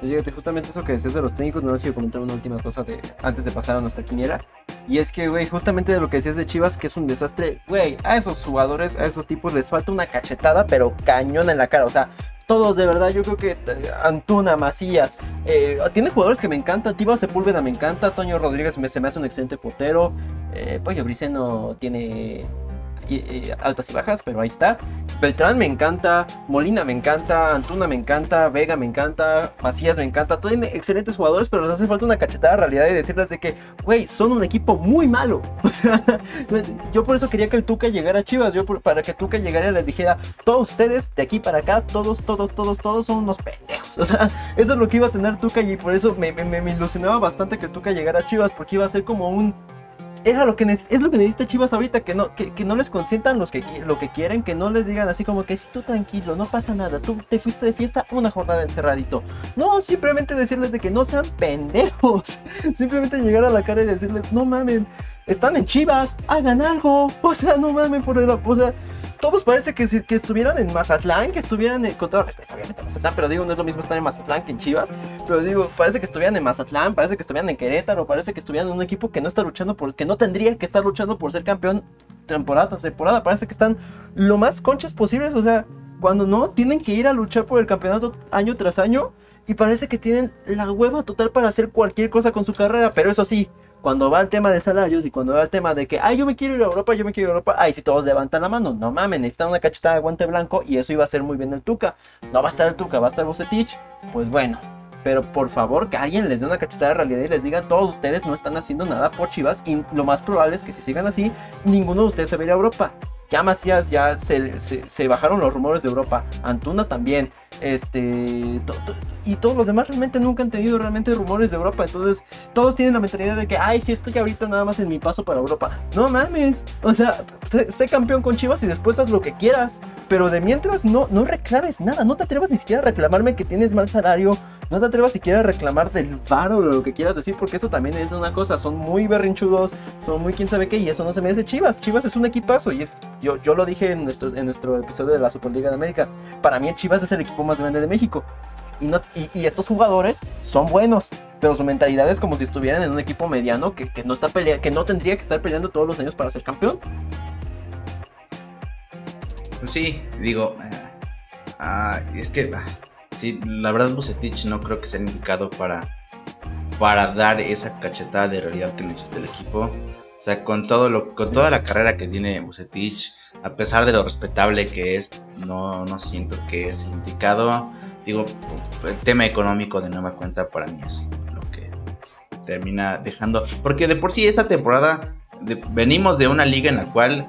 Fíjate, justamente eso que decías de los técnicos, no sé si comentar una última cosa de antes de pasar a nuestra quiniela. Y es que, güey, justamente de lo que decías de Chivas, que es un desastre, güey, a esos jugadores, a esos tipos les falta una cachetada, pero cañón en la cara. O sea, todos, de verdad, yo creo que eh, Antuna, Macías, eh, tiene jugadores que me encantan, Tiba Sepúlveda me encanta, Toño Rodríguez me, se me hace un excelente portero, eh, Pollo Briceno tiene altas y bajas, pero ahí está. Beltrán me encanta, Molina me encanta, Antuna me encanta, Vega me encanta, Macías me encanta. Tienen excelentes jugadores, pero les hace falta una cachetada de realidad y decirles de que, güey, son un equipo muy malo. *laughs* O sea, *laughs* yo por eso quería que el Tuca llegara a Chivas, yo para que Tuca llegara les dijera, todos ustedes de aquí para acá, todos, todos, todos, todos son unos pendejos. O sea, eso es lo que iba a tener Tuca y por eso me ilusionaba bastante que el Tuca llegara a Chivas, porque iba a ser como un era lo que es lo que necesita Chivas ahorita, que no, que, no les consientan los que, lo que quieren, que no les digan así como que si tú tranquilo, no pasa nada, tú te fuiste de fiesta una jornada encerradito. No, simplemente decirles de que no sean pendejos. *laughs* Simplemente llegar a la cara y decirles, no mamen, están en Chivas, hagan algo. O sea, no mamen por el... O sea, todos parece que, que estuvieran en Mazatlán, que estuvieran en, con todo respeto obviamente a Mazatlán, pero digo, no es lo mismo estar en Mazatlán que en Chivas, pero digo, parece que estuvieran en Mazatlán, parece que estuvieran en Querétaro, parece que estuvieran en un equipo que no está luchando por, que no tendría que estar luchando por ser campeón temporada tras temporada, parece que están lo más conchas posibles, o sea, cuando no, tienen que ir a luchar por el campeonato año tras año, y parece que tienen la hueva total para hacer cualquier cosa con su carrera, pero eso sí, cuando va el tema de salarios y cuando va el tema de que, ay, yo me quiero ir a Europa, yo me quiero ir a Europa, ay, si todos levantan la mano, no mames, necesitan una cachetada de guante blanco y eso iba a ser muy bien el Tuca. No va a estar el Tuca, va a estar Bucetich, pues bueno. Pero por favor, que alguien les dé una cachetada de realidad y les diga, todos ustedes no están haciendo nada por Chivas y lo más probable es que si sigan así, ninguno de ustedes se va a ir a Europa. Ya Macías ya se, se, bajaron los rumores de Europa. Antuna también. Este. y todos los demás realmente nunca han tenido realmente rumores de Europa. Entonces, todos tienen la mentalidad de que, ay, si estoy ahorita nada más en mi paso para Europa. No mames. O sea, sé, campeón con Chivas y después haz lo que quieras. Pero de mientras no, no reclames nada. No te atrevas ni siquiera a reclamarme que tienes mal salario. No te atrevas siquiera a reclamar del varo o lo que quieras decir, porque eso también es una cosa. Son muy berrinchudos, son muy quién sabe qué, y eso no se merece Chivas. Chivas es un equipazo, y es, yo, yo lo dije en nuestro, en nuestro episodio de la Superliga de América. Para mí, Chivas es el equipo más grande de México. Y, no, y, estos jugadores son buenos, pero su mentalidad es como si estuvieran en un equipo mediano que, no está pelea, que no tendría que estar peleando todos los años para ser campeón. Sí, digo, eh, ah, es que sí, la verdad Bucetich no creo que sea indicado para, para dar esa cachetada de realidad que necesita el equipo. O sea, con todo lo, con toda la carrera que tiene Bucetich, a pesar de lo respetable que es, no, no siento que es indicado. Digo, el tema económico de nueva cuenta para mí es lo que termina dejando. Porque de por sí esta temporada venimos de una liga en la cual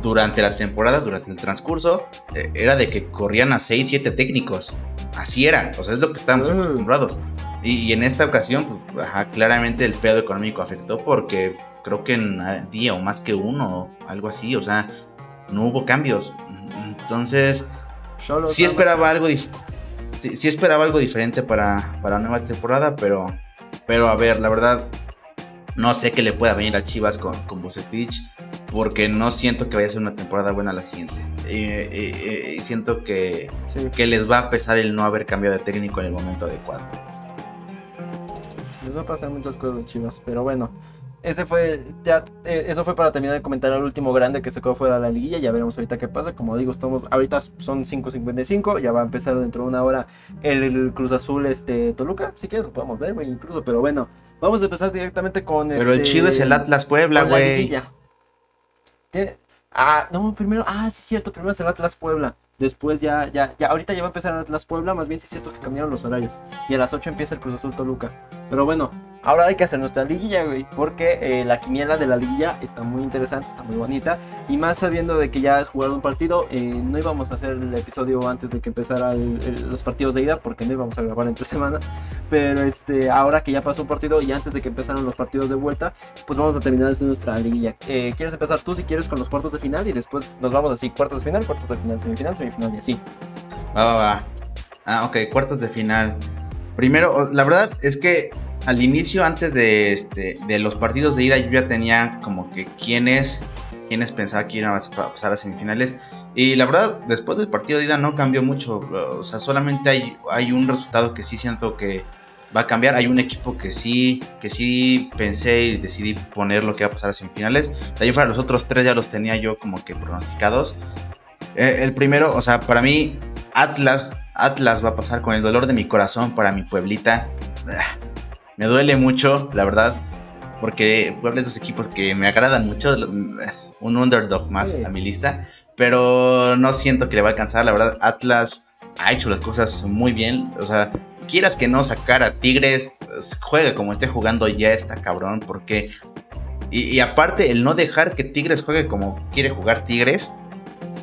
durante la temporada, durante el transcurso, eh, era de que corrían a 6, 7 técnicos. Así era, o sea, es lo que estábamos mm. acostumbrados. Y, en esta ocasión, pues, claramente el pedo económico afectó porque creo que en día o más que uno, algo así, o sea, no hubo cambios. Entonces, sí esperaba algo sí, esperaba algo diferente para, para la nueva temporada, pero pero a ver, la verdad No sé qué le pueda venir a Chivas con, con Bucetich, porque no siento que vaya a ser una temporada buena la siguiente. Y siento que, que les va a pesar el no haber cambiado de técnico en el momento adecuado. Les va a pasar muchas cosas, Chivas, pero bueno. Ese fue, ya, eh, eso fue para terminar de comentar el último grande que se quedó fuera de la liguilla. Ya veremos ahorita qué pasa. Como digo, estamos, ahorita son 5.55. Ya va a empezar dentro de una hora el, Cruz Azul este, Toluca. Si quieres lo podemos ver, incluso. Pero bueno, vamos a empezar directamente con. Pero el este, chido es el Atlas Puebla, güey. Ah, no, primero, ah, sí es cierto, primero es el Atlas Puebla. Después ya, ya, ya, ahorita ya va a empezar el Atlas Puebla, más bien sí es cierto que cambiaron los horarios. Y a las 8 empieza el Cruz Azul Toluca. Pero bueno, Ahora hay que hacer nuestra liguilla, güey, porque eh, la quiniela de la liguilla está muy interesante, está muy bonita. Y más sabiendo de que ya has jugado un partido, eh, no íbamos a hacer el episodio antes de que empezara los partidos de ida, porque no íbamos a grabar entre *laughs* semana. Pero este, ahora que ya pasó un partido y antes de que empezaran los partidos de vuelta, pues vamos a terminar nuestra liguilla. Eh, ¿Quieres empezar tú si quieres con los cuartos de final? Y después nos vamos así, cuartos de final, cuartos de final, semifinal, semifinal y así. Va, va, va. Ah, ok, cuartos de final. Primero, la verdad es que al inicio, antes de, este, de los partidos de ida, yo ya tenía como que quiénes, quiénes pensaba que iban a pasar a semifinales. Y la verdad, después del partido de ida no cambió mucho. O sea, solamente hay, hay un resultado que sí siento que va a cambiar. Hay un equipo que sí, que sí pensé y decidí poner lo que va a pasar a semifinales. De ahí fuera, los otros tres ya los tenía yo como que pronosticados. Eh, el primero, o sea, para mí, Atlas. Atlas va a pasar con el dolor de mi corazón para mi pueblita. Me duele mucho, la verdad, porque Puebla es dos equipos que me agradan mucho, un underdog más a mi lista, pero no siento que le va a alcanzar, la verdad, Atlas ha hecho las cosas muy bien, o sea, quieras que no sacar a Tigres, juegue como esté jugando ya está cabrón, porque... Y, aparte, el no dejar que Tigres juegue como quiere jugar Tigres,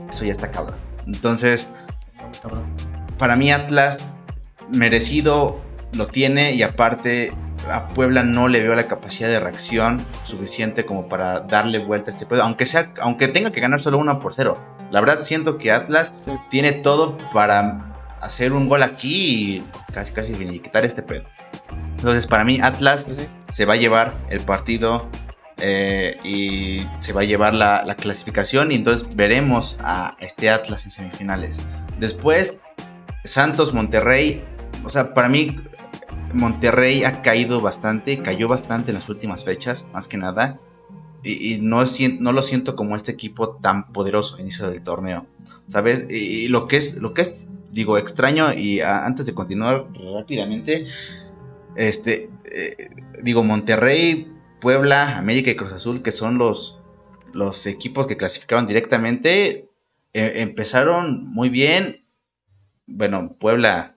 eso ya está cabrón. Entonces, para mí Atlas merecido lo tiene y aparte a Puebla no le veo la capacidad de reacción suficiente como para darle vuelta a este pedo, aunque sea, aunque tenga que ganar solo uno por cero. La verdad siento que Atlas tiene todo para hacer un gol aquí y casi casi quitar este pedo. Entonces para mí Atlas se va a llevar el partido eh, y se va a llevar la, la, clasificación y entonces veremos a este Atlas en semifinales. Después Santos Monterrey, o sea, para mí Monterrey ha caído bastante, cayó bastante en las últimas fechas, más que nada. Y, no, lo siento como este equipo tan poderoso inicio del torneo. ¿Sabes? Y, lo que es, lo que es, digo, extraño, y antes de continuar rápidamente, este, eh, digo, Monterrey, Puebla, América y Cruz Azul, que son los, los equipos que clasificaron directamente, eh, empezaron muy bien. Bueno, Puebla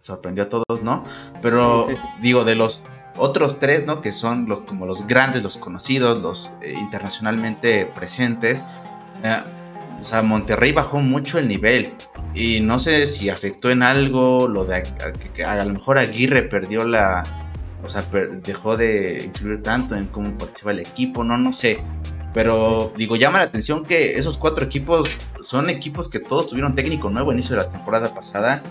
sorprendió a todos, ¿no? Pero digo, de los otros tres, ¿no? Que son los, como los grandes, los conocidos, los eh, internacionalmente presentes. Eh, o sea, Monterrey bajó mucho el nivel. Y no sé si afectó en algo lo de que a, lo mejor Aguirre perdió la... O sea, dejó de influir tanto en cómo participa el equipo, no, no sé. Pero digo, llama la atención que esos cuatro equipos son equipos que todos tuvieron técnico nuevo a inicio de la temporada pasada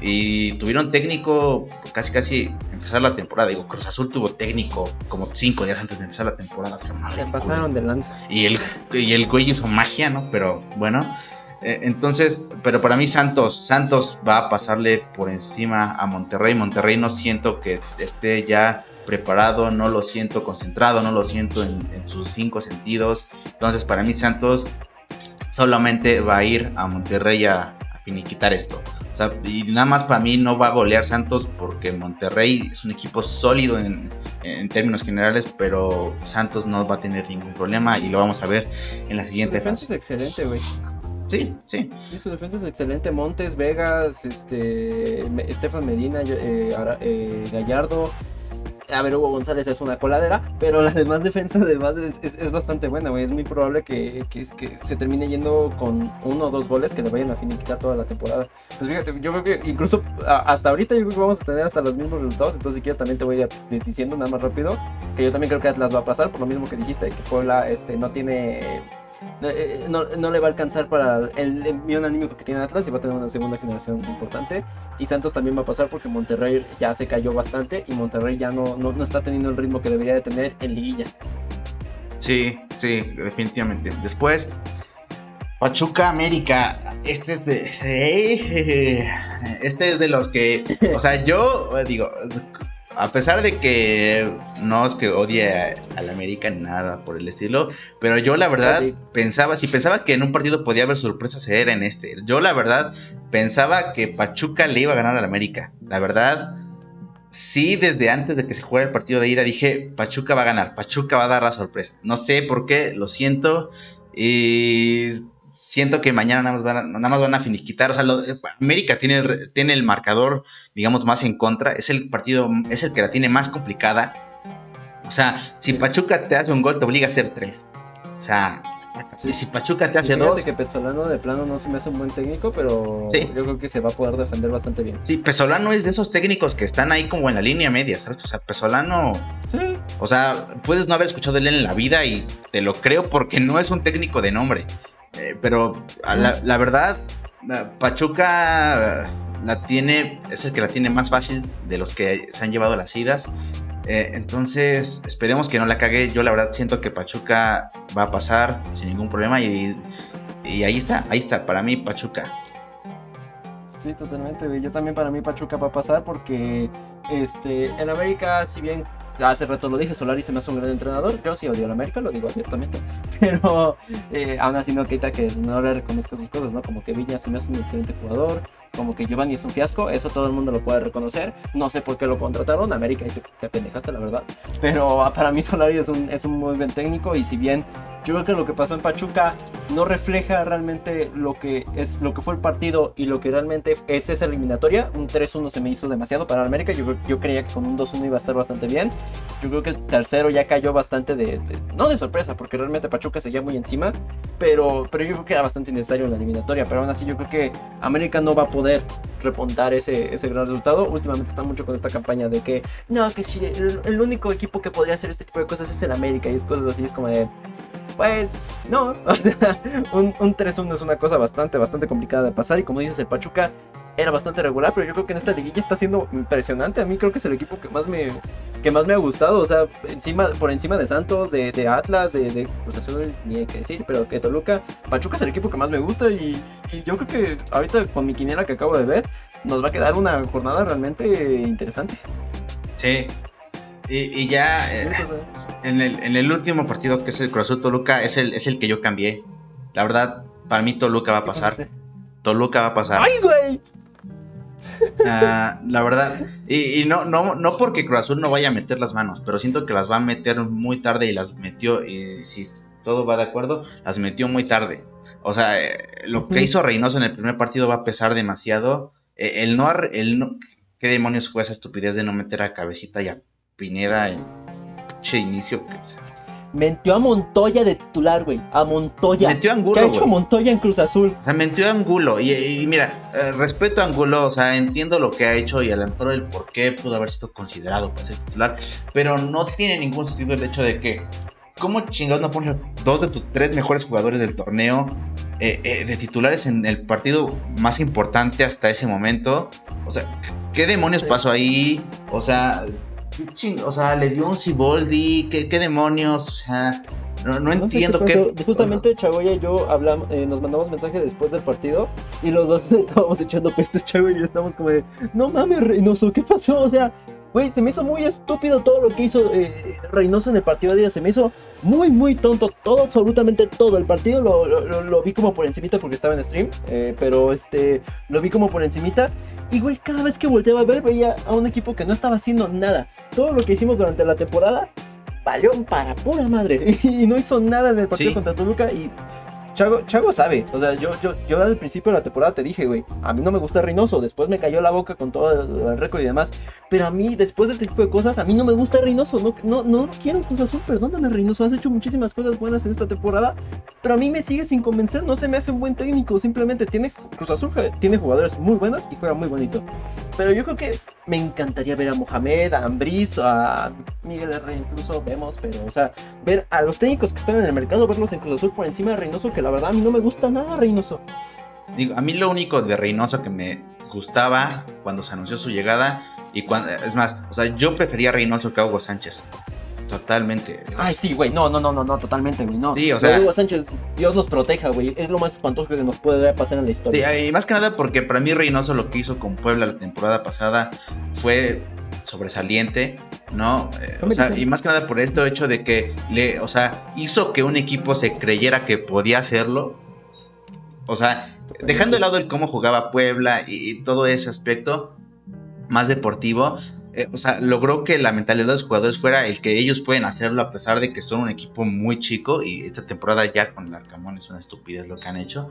y tuvieron técnico casi casi empezar la temporada. Digo, Cruz Azul tuvo técnico como cinco días antes de empezar la temporada. Se pasaron de lanza. Y el, y el güey hizo magia, ¿no? Pero bueno. Eh, entonces, pero para mí Santos, Santos va a pasarle por encima a Monterrey. Monterrey no siento que esté ya preparado, no lo siento concentrado, no lo siento en, en sus cinco sentidos. Entonces, para mí Santos solamente va a ir a Monterrey a, a finiquitar esto y nada más para mí no va a golear Santos porque Monterrey es un equipo sólido en, términos generales, pero Santos no va a tener ningún problema y lo vamos a ver en la siguiente su defensa es excelente, güey. Sí, sí. Sí, su defensa es excelente. Montes, Vegas, este, Estefan Medina, eh, eh, Gallardo, a ver, Hugo González es una coladera, pero la demás defensa además es, bastante buena, güey. Es muy probable que, se termine yendo con uno o dos goles que le vayan a finiquitar toda la temporada. Pues fíjate, yo creo que incluso hasta ahorita yo creo que vamos a tener hasta los mismos resultados. Entonces, si quieres, también te voy a ir diciendo nada más rápido que yo también creo que Atlas va a pasar, por lo mismo que dijiste, que Puebla este, no tiene no, no, le va a alcanzar para el envío anímico que tiene Atlas y va a tener una segunda generación importante. Y Santos también va a pasar porque Monterrey ya se cayó bastante y Monterrey ya no, no, no está teniendo el ritmo que debería de tener en liguilla. Sí, sí, definitivamente. Después, Pachuca América. Este es de. *laughs* Este es de los que. O sea, yo digo. A pesar de que no es que odie al América ni nada por el estilo, pero yo la verdad pensaba, si pensaba que en un partido podía haber sorpresas, era en este. Yo la verdad pensaba que Pachuca le iba a ganar al América. La verdad, sí, desde antes de que se jugara el partido de ida dije, Pachuca va a ganar, Pachuca va a dar la sorpresa. No sé por qué, lo siento. Y siento que mañana nada más van a, nada más van a finiquitar. O sea, América tiene, tiene el marcador, digamos, más en contra. Es el partido, es el que la tiene más complicada. O sea, si Pachuca te hace un gol, te obliga a hacer tres. O sea, si Pachuca te hace dos. que Pesolano de plano no se me hace un buen técnico, pero yo creo que se va a poder defender bastante bien. Sí, Pesolano es de esos técnicos que están ahí como en la línea media, ¿sabes? O sea, Pesolano. Sí. O sea, puedes no haber escuchado de él en la vida y te lo creo porque no es un técnico de nombre. Eh, pero la, verdad, Pachuca la tiene, es el que la tiene más fácil de los que se han llevado las idas. Eh, entonces, esperemos que no la cague. Yo la verdad siento que Pachuca va a pasar sin ningún problema y, y ahí está, ahí está, para mí Pachuca. Sí, totalmente. Yo también para mí Pachuca va a pasar porque este en América, si bien hace rato lo dije, Solari se me hace un gran entrenador. Yo sí odio a América, lo digo abiertamente. *laughs* Pero eh, aún así no quita que no le reconozca sus cosas, ¿no? Como que Viña se me hace un excelente jugador como que Giovanni es un fiasco, eso todo el mundo lo puede reconocer. No sé por qué lo contrataron, América y te, te pendejaste, la verdad. Pero ah, para mí Solari es un, es un muy buen técnico y si bien yo creo que lo que pasó en Pachuca no refleja realmente lo que es lo que fue el partido y lo que realmente es esa eliminatoria. Un 3-1 se me hizo demasiado para América. Yo, yo creía que con un 2-1 iba a estar bastante bien. Yo creo que el tercero ya cayó bastante de, no de sorpresa, porque realmente Pachuca seguía muy encima, pero, pero yo creo que era bastante innecesario en la eliminatoria. Pero aún así yo creo que América no va a poder repontar ese, ese gran resultado. Últimamente está mucho con esta campaña de que no, que si el, único equipo que podría hacer este tipo de cosas es el América y es cosas así, es como de pues no, *laughs* un, un 3-1 es una cosa bastante, bastante complicada de pasar y como dices, el Pachuca era bastante regular, pero yo creo que en esta liguilla está siendo impresionante. A mí creo que es el equipo que más me, que más me ha gustado. O sea, encima, por encima de Santos, de, Atlas, de, de Cruz Azul, ni hay que decir, pero que Toluca, Pachuca es el equipo que más me gusta. Y, yo creo que ahorita con mi quiniela que acabo de ver, nos va a quedar una jornada realmente interesante. Sí. Y, ya eh, en, el, en el último partido que es el Cruz Azul Toluca es el, es el que yo cambié. La verdad, para mí Toluca va a pasar. Toluca va a pasar. ¡Ay, güey! *laughs* Ah, la verdad, y, no, no, no porque Cruz Azul no vaya a meter las manos, pero siento que las va a meter muy tarde y las metió, y si todo va de acuerdo, las metió muy tarde. O sea, eh, lo que hizo Reynoso en el primer partido va a pesar demasiado. Eh, el no, el no, ¿Qué demonios fue esa estupidez de no meter a Cabecita y a Pineda en che inicio? Que, Mentió a Montoya de titular, güey. A Montoya. Mentió a Angulo. ¿Qué ha hecho Montoya en Cruz Azul? O sea, mentió a Angulo. Y, mira, eh, respeto a Angulo. O sea, entiendo lo que ha hecho y a lo mejor el por qué pudo haber sido considerado para ser titular. Pero no tiene ningún sentido el hecho de que. ¿Cómo chingados no pones dos de tus tres mejores jugadores del torneo eh, eh, de titulares en el partido más importante hasta ese momento? O sea, ¿qué demonios pasó ahí? O sea, o sea, le dio un Ciboldi, ¿qué, qué demonios? O sea, no, entiendo qué, Justamente Chagoya y yo hablamos, eh, nos mandamos mensaje después del partido y los dos *laughs* estábamos echando pestes, Chagoya y yo estábamos como de, no mames, Reynoso, ¿qué pasó? O sea, güey, se me hizo muy estúpido todo lo que hizo eh, Reynoso en el partido de día, se me hizo muy, muy tonto, todo, absolutamente todo. El partido lo, lo, vi como por encimita porque estaba en stream, eh, pero este, lo vi como por encimita. Y güey, cada vez que volteaba a ver, veía a un equipo que no estaba haciendo nada. Todo lo que hicimos durante la temporada valió para pura madre. *laughs* Y no hizo nada en el partido contra Toluca. Y Chago, Chago sabe, o sea, yo, yo, yo al principio de la temporada te dije, güey, a mí no me gusta Reynoso, después me cayó la boca con todo el, récord y demás, pero a mí, después de este tipo de cosas, a mí no me gusta Reynoso, no, no, no quiero Cruz Azul, perdóname Reynoso, has hecho muchísimas cosas buenas en esta temporada, pero a mí me sigue sin convencer, no se me hace un buen técnico, simplemente tiene, Cruz Azul tiene jugadores muy buenos y juega muy bonito, pero yo creo que me encantaría ver a Mohamed, a Ambris, a Miguel R. incluso vemos, pero o sea, ver a los técnicos que están en el mercado, verlos en Cruz Azul por encima de Reynoso, que la verdad a mí no me gusta nada Reynoso. Digo, a mí lo único de Reynoso que me gustaba cuando se anunció su llegada y cuando es más, o sea, yo prefería a Reynoso que Hugo Sánchez. Totalmente. Ay, sí, güey. No, no, no, no, no, totalmente, güey. No. Sí, o sea. Hugo Sánchez, Dios nos proteja, güey. Es lo más espantoso que nos puede pasar en la historia. Sí, y más que nada porque para mí Reynoso lo que hizo con Puebla la temporada pasada fue sobresaliente, ¿no? Eh, o sea, y más que nada por esto hecho de que le, o sea, hizo que un equipo se creyera que podía hacerlo. O sea, dejando de lado el cómo jugaba Puebla y todo ese aspecto más deportivo, eh, o sea, logró que la mentalidad de los jugadores fuera el que ellos pueden hacerlo a pesar de que son un equipo muy chico y esta temporada ya con Arcamón es una estupidez lo que han hecho.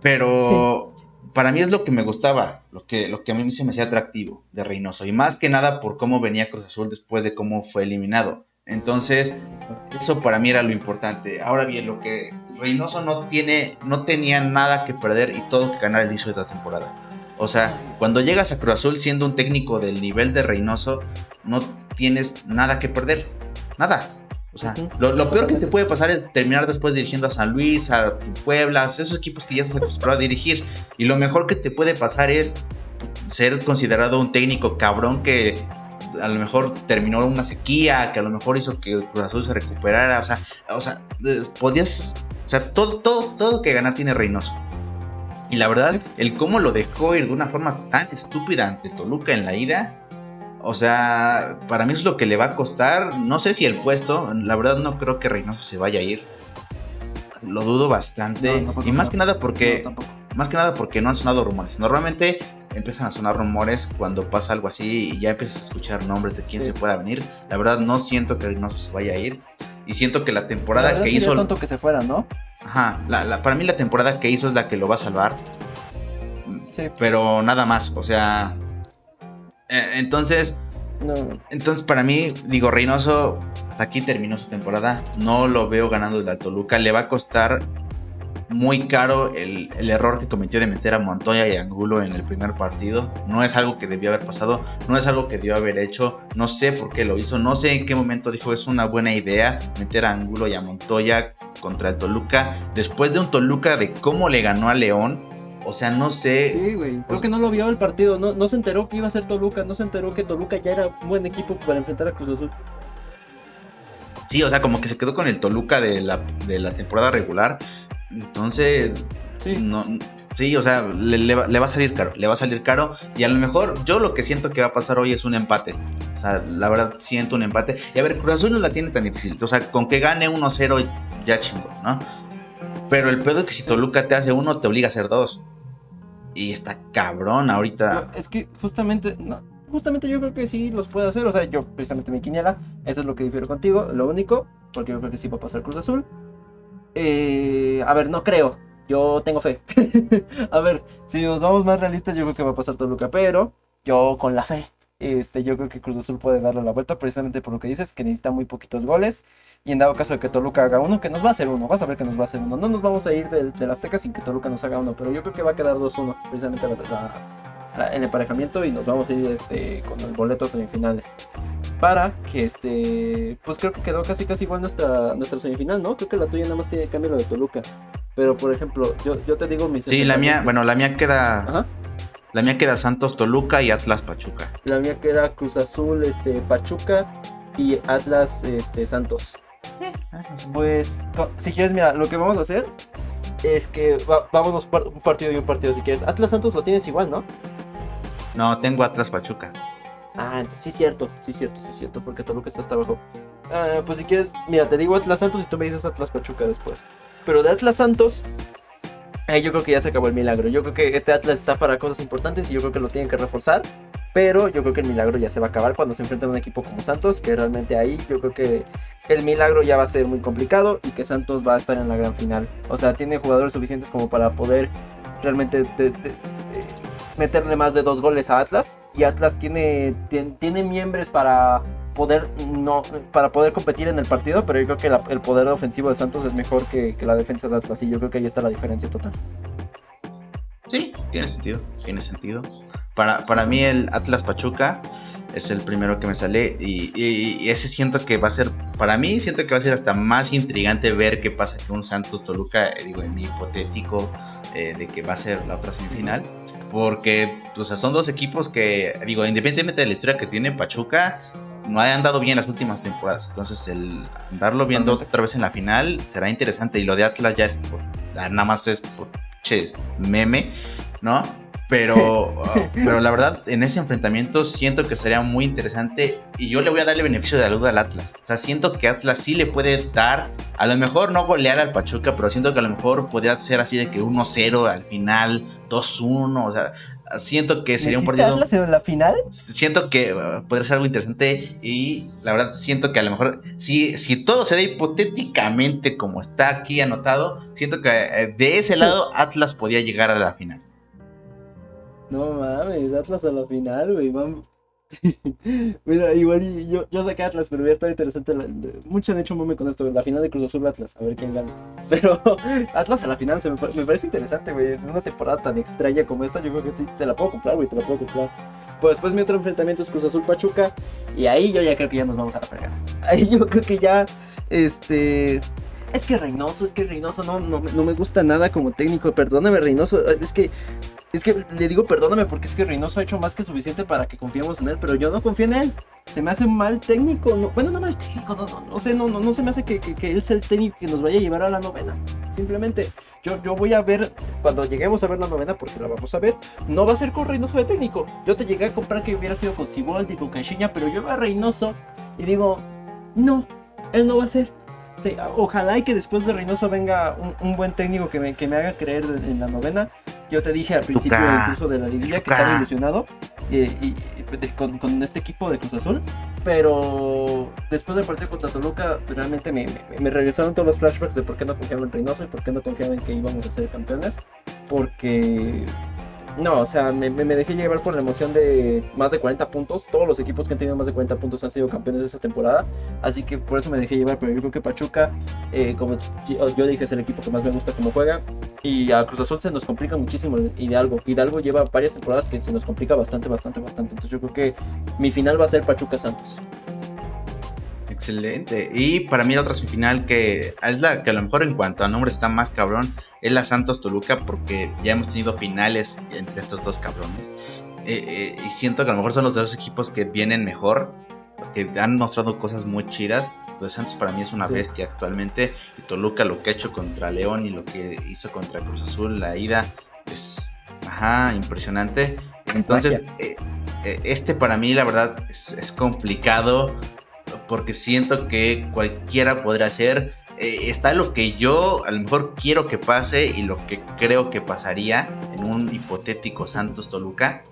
Pero para mí es lo que me gustaba, lo que, lo que a mí se me hacía atractivo de Reynoso y más que nada por cómo venía Cruz Azul después de cómo fue eliminado. Entonces, eso para mí era lo importante. Ahora bien, lo que Reynoso no tiene, no tenía nada que perder y todo que ganar el inicio de esta temporada. O sea, cuando llegas a Cruz Azul siendo un técnico del nivel de Reynoso, no tienes nada que perder. Nada. O sea, lo, peor que te puede pasar es terminar después dirigiendo a San Luis, a Puebla, esos equipos que ya estás acostumbrado a dirigir. Y lo mejor que te puede pasar es ser considerado un técnico cabrón que a lo mejor terminó una sequía, que a lo mejor hizo que Cruz Azul se recuperara. O sea, o sea, eh, podías. O sea, todo, todo, todo que ganar tiene Reynoso. Y la verdad, el cómo lo dejó ir de una forma tan estúpida ante Toluca en la ida, o sea, para mí es lo que le va a costar. No sé si el puesto, la verdad no creo que Reynoso se vaya a ir. Lo dudo bastante. y más que nada porque. más que nada porque no han sonado rumores. Normalmente empiezan a sonar rumores cuando pasa algo así y ya empiezas a escuchar nombres de quién se pueda venir. La verdad no siento que Reynoso se vaya a ir. Y siento que la temporada que hizo. tonto que se fuera, ¿no? Ajá, la, para mí la temporada que hizo es la que lo va a salvar. Sí. Pero nada más, o sea. Eh, entonces. No. Entonces, para mí, digo, Reynoso hasta aquí terminó su temporada. No lo veo ganando el Toluca. Le va a costar muy caro el, error que cometió de meter a Montoya y Angulo en el primer partido. No es algo que debió haber pasado, no es algo que debió haber hecho. No sé por qué lo hizo, no sé en qué momento dijo es una buena idea meter a Angulo y a Montoya contra el Toluca. Después de un Toluca de cómo le ganó a León. O sea, no sé. Sí, güey. Creo pues que no lo vio el partido. No, no se enteró que iba a ser Toluca. No se enteró que Toluca ya era un buen equipo para enfrentar a Cruz Azul. Sí, o sea, como que se quedó con el Toluca de la, de la temporada regular. Entonces, sí. No, sí, o sea, le, va, a salir caro, le va a salir caro. Y a lo mejor yo lo que siento que va a pasar hoy es un empate. O sea, la verdad siento un empate. Y a ver, Cruz Azul no la tiene tan difícil. O sea, con que gane 1-0 ya chingo, ¿no? Pero el pedo es que si Toluca te hace uno, te obliga a hacer dos. Y está cabrón ahorita. es que justamente, justamente yo creo que sí los puede hacer. O sea, yo precisamente mi quiniela, eso es lo que difiero contigo. Lo único, porque yo creo que sí va a pasar Cruz Azul. Eh, a ver, no creo. Yo tengo fe. *laughs* a ver, si nos vamos más realistas, yo creo que va a pasar Toluca, pero yo con la fe. Este, yo creo que Cruz Azul puede darle la vuelta precisamente por lo que dices, que necesita muy poquitos goles. Y en dado caso de que Toluca haga uno, que nos va a hacer uno, vas a ver que nos va a hacer uno. No nos vamos a ir del, las Azteca sin que Toluca nos haga uno, pero yo creo que va a quedar 2-1, precisamente en el emparejamiento y nos vamos a ir este, con el boleto semifinales. Para que este pues creo que quedó casi casi igual nuestra nuestra semifinal no creo que la tuya nada más tiene cambio lo de Toluca. Pero por ejemplo yo, yo te digo mis sí la mía bueno la mía queda la mía queda Santos Toluca y Atlas Pachuca. La mía queda Cruz Azul este Pachuca y Atlas este Santos. Ah, pues si quieres mira lo que vamos a hacer es que vamos un partido y un partido. Si quieres Atlas Santos lo tienes igual no no tengo Atlas Pachuca Ah, sí, cierto, sí, cierto, sí, cierto, porque Toluca está hasta abajo. Ah, pues si quieres, mira, te digo Atlas Santos y tú me dices Atlas Pachuca después. Pero de Atlas Santos, ahí yo creo que ya se acabó el milagro. Yo creo que este Atlas está para cosas importantes y yo creo que lo tienen que reforzar. Pero yo creo que el milagro ya se va a acabar cuando se enfrenta a un equipo como Santos, que realmente ahí yo creo que el milagro ya va a ser muy complicado y que Santos va a estar en la gran final. O sea, tiene jugadores suficientes como para poder realmente meterle más de dos goles a Atlas y Atlas tiene, tiene, miembros para poder no para poder competir en el partido, pero yo creo que el poder ofensivo de Santos es mejor que, la defensa de Atlas y yo creo que ahí está la diferencia total. Sí, tiene sentido, tiene sentido. para, para mí el Atlas Pachuca es el primero que me sale y, ese siento que va a ser, para mí siento que va a ser hasta más intrigante ver qué pasa con un Santos Toluca, eh, digo, en mi hipotético eh, de que va a ser la otra semifinal. Porque o sea, son dos equipos que, digo, independientemente de la historia que tiene Pachuca, no han andado bien las últimas temporadas. Entonces, el andarlo viendo otra vez en la final será interesante. Y lo de Atlas ya es por, nada más es por ches, meme, ¿no? Pero, uh, pero la verdad, en ese enfrentamiento siento que sería muy interesante y yo le voy a darle beneficio de la duda al Atlas. O sea, siento que Atlas sí le puede dar, a lo mejor no golear al Pachuca, pero siento que a lo mejor podría ser así de que 1-0 al final, 2-1, o sea, siento que sería un partido. Atlas en la final? Siento que uh, podría ser algo interesante y la verdad siento que a lo mejor, si, si todo se da hipotéticamente como está aquí anotado, siento que eh, de ese lado Atlas podía llegar a la final. No mames, Atlas a la final, güey. *laughs* Mira, igual yo, yo saqué Atlas, pero ya estaba interesante. mucho han hecho un con esto, la final de Cruz Azul Atlas, a ver quién gana. *laughs* Pero Atlas a la final se me, parece interesante, güey. En una temporada tan extraña como esta, yo creo que te la puedo comprar, güey, te la puedo comprar. Pues después mi otro enfrentamiento es Cruz Azul Pachuca. Y ahí yo ya creo que ya nos vamos a la fregada. *laughs* Ahí yo creo que ya, este. Es que Reynoso, es que Reynoso no, no, no me gusta nada como técnico. Perdóname, Reynoso. Es que es que le digo perdóname porque es que Reynoso ha hecho más que suficiente para que confiemos en él, pero yo no confío en él. Se me hace mal técnico. bueno, no mal técnico, no, no, no sé, no, no, no se me hace que, él sea el técnico que nos vaya a llevar a la novena. Simplemente, yo, yo voy a ver, cuando lleguemos a ver la novena, porque la vamos a ver, no va a ser con Reynoso de técnico. Yo te llegué a comprar que hubiera sido con Siboldi, con Caixinha, pero yo veo a Reynoso y digo, no, él no va a ser. ojalá y que después de Reynoso venga un, buen técnico que me, que me haga creer en la novena. Yo te dije al principio incluso de la liguilla que estaba ilusionado y, con, este equipo de Cruz Azul, pero después del partido contra Toluca realmente me, me, regresaron todos los flashbacks de por qué no confiaba en Reynoso y por qué no confiaba en que íbamos a ser campeones, porque no, o sea, me, dejé llevar por la emoción de más de 40 puntos. Todos los equipos que han tenido más de 40 puntos han sido campeones de esta temporada. Así que por eso me dejé llevar. Pero yo creo que Pachuca, eh, como yo dije, es el equipo que más me gusta como juega. Y a Cruz Azul se nos complica muchísimo Hidalgo. Hidalgo lleva varias temporadas que se nos complica bastante, bastante, bastante. Entonces yo creo que mi final va a ser Pachuca Santos. Excelente. Y para mí la otra semifinal que es la que a lo mejor en cuanto a nombre está más cabrón es la Santos Toluca porque ya hemos tenido finales entre estos dos cabrones. Eh, eh, y siento que a lo mejor son los dos equipos que vienen mejor, que han mostrado cosas muy chidas. Los Santos para mí es una bestia actualmente. Y Toluca lo que ha hecho contra León y lo que hizo contra Cruz Azul, la ida, es ajá, impresionante. Entonces, eh, este para mí la verdad es complicado porque siento que cualquiera podrá hacer. Eh, está lo que yo a lo mejor quiero que pase y lo que creo que pasaría en un hipotético Santos Toluca.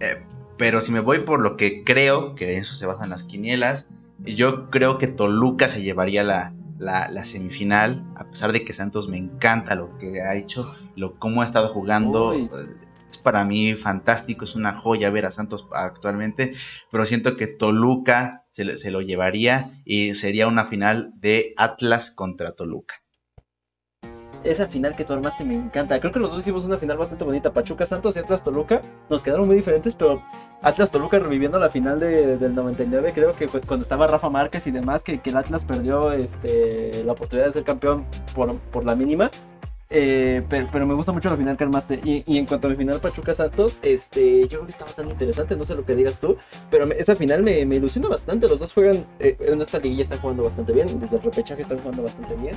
Eh, pero si me voy por lo que creo, que en eso se basan las quinielas, yo creo que Toluca se llevaría la, la, semifinal, a pesar de que Santos me encanta lo que ha hecho, lo cómo ha estado jugando. Es para mí fantástico, es una joya ver a Santos actualmente, pero siento que Toluca se, lo llevaría y sería una final de Atlas contra Toluca esa final que tú armaste me encanta. Creo que los dos hicimos una final bastante bonita. Pachuca Santos y Atlas Toluca nos quedaron muy diferentes, pero Atlas Toluca reviviendo la final de, del 99, creo que fue cuando estaba Rafa Márquez y demás, que, que el Atlas perdió este, la oportunidad de ser campeón por, por la mínima. Eh, pero, me gusta mucho la final que armaste. Y, en cuanto a mi final Pachuca Santos, este, yo creo que está bastante interesante, no sé lo que digas tú, pero esa final me, ilusiona bastante. Los dos juegan, eh, en esta liguilla están jugando bastante bien, desde el repechaje están jugando bastante bien.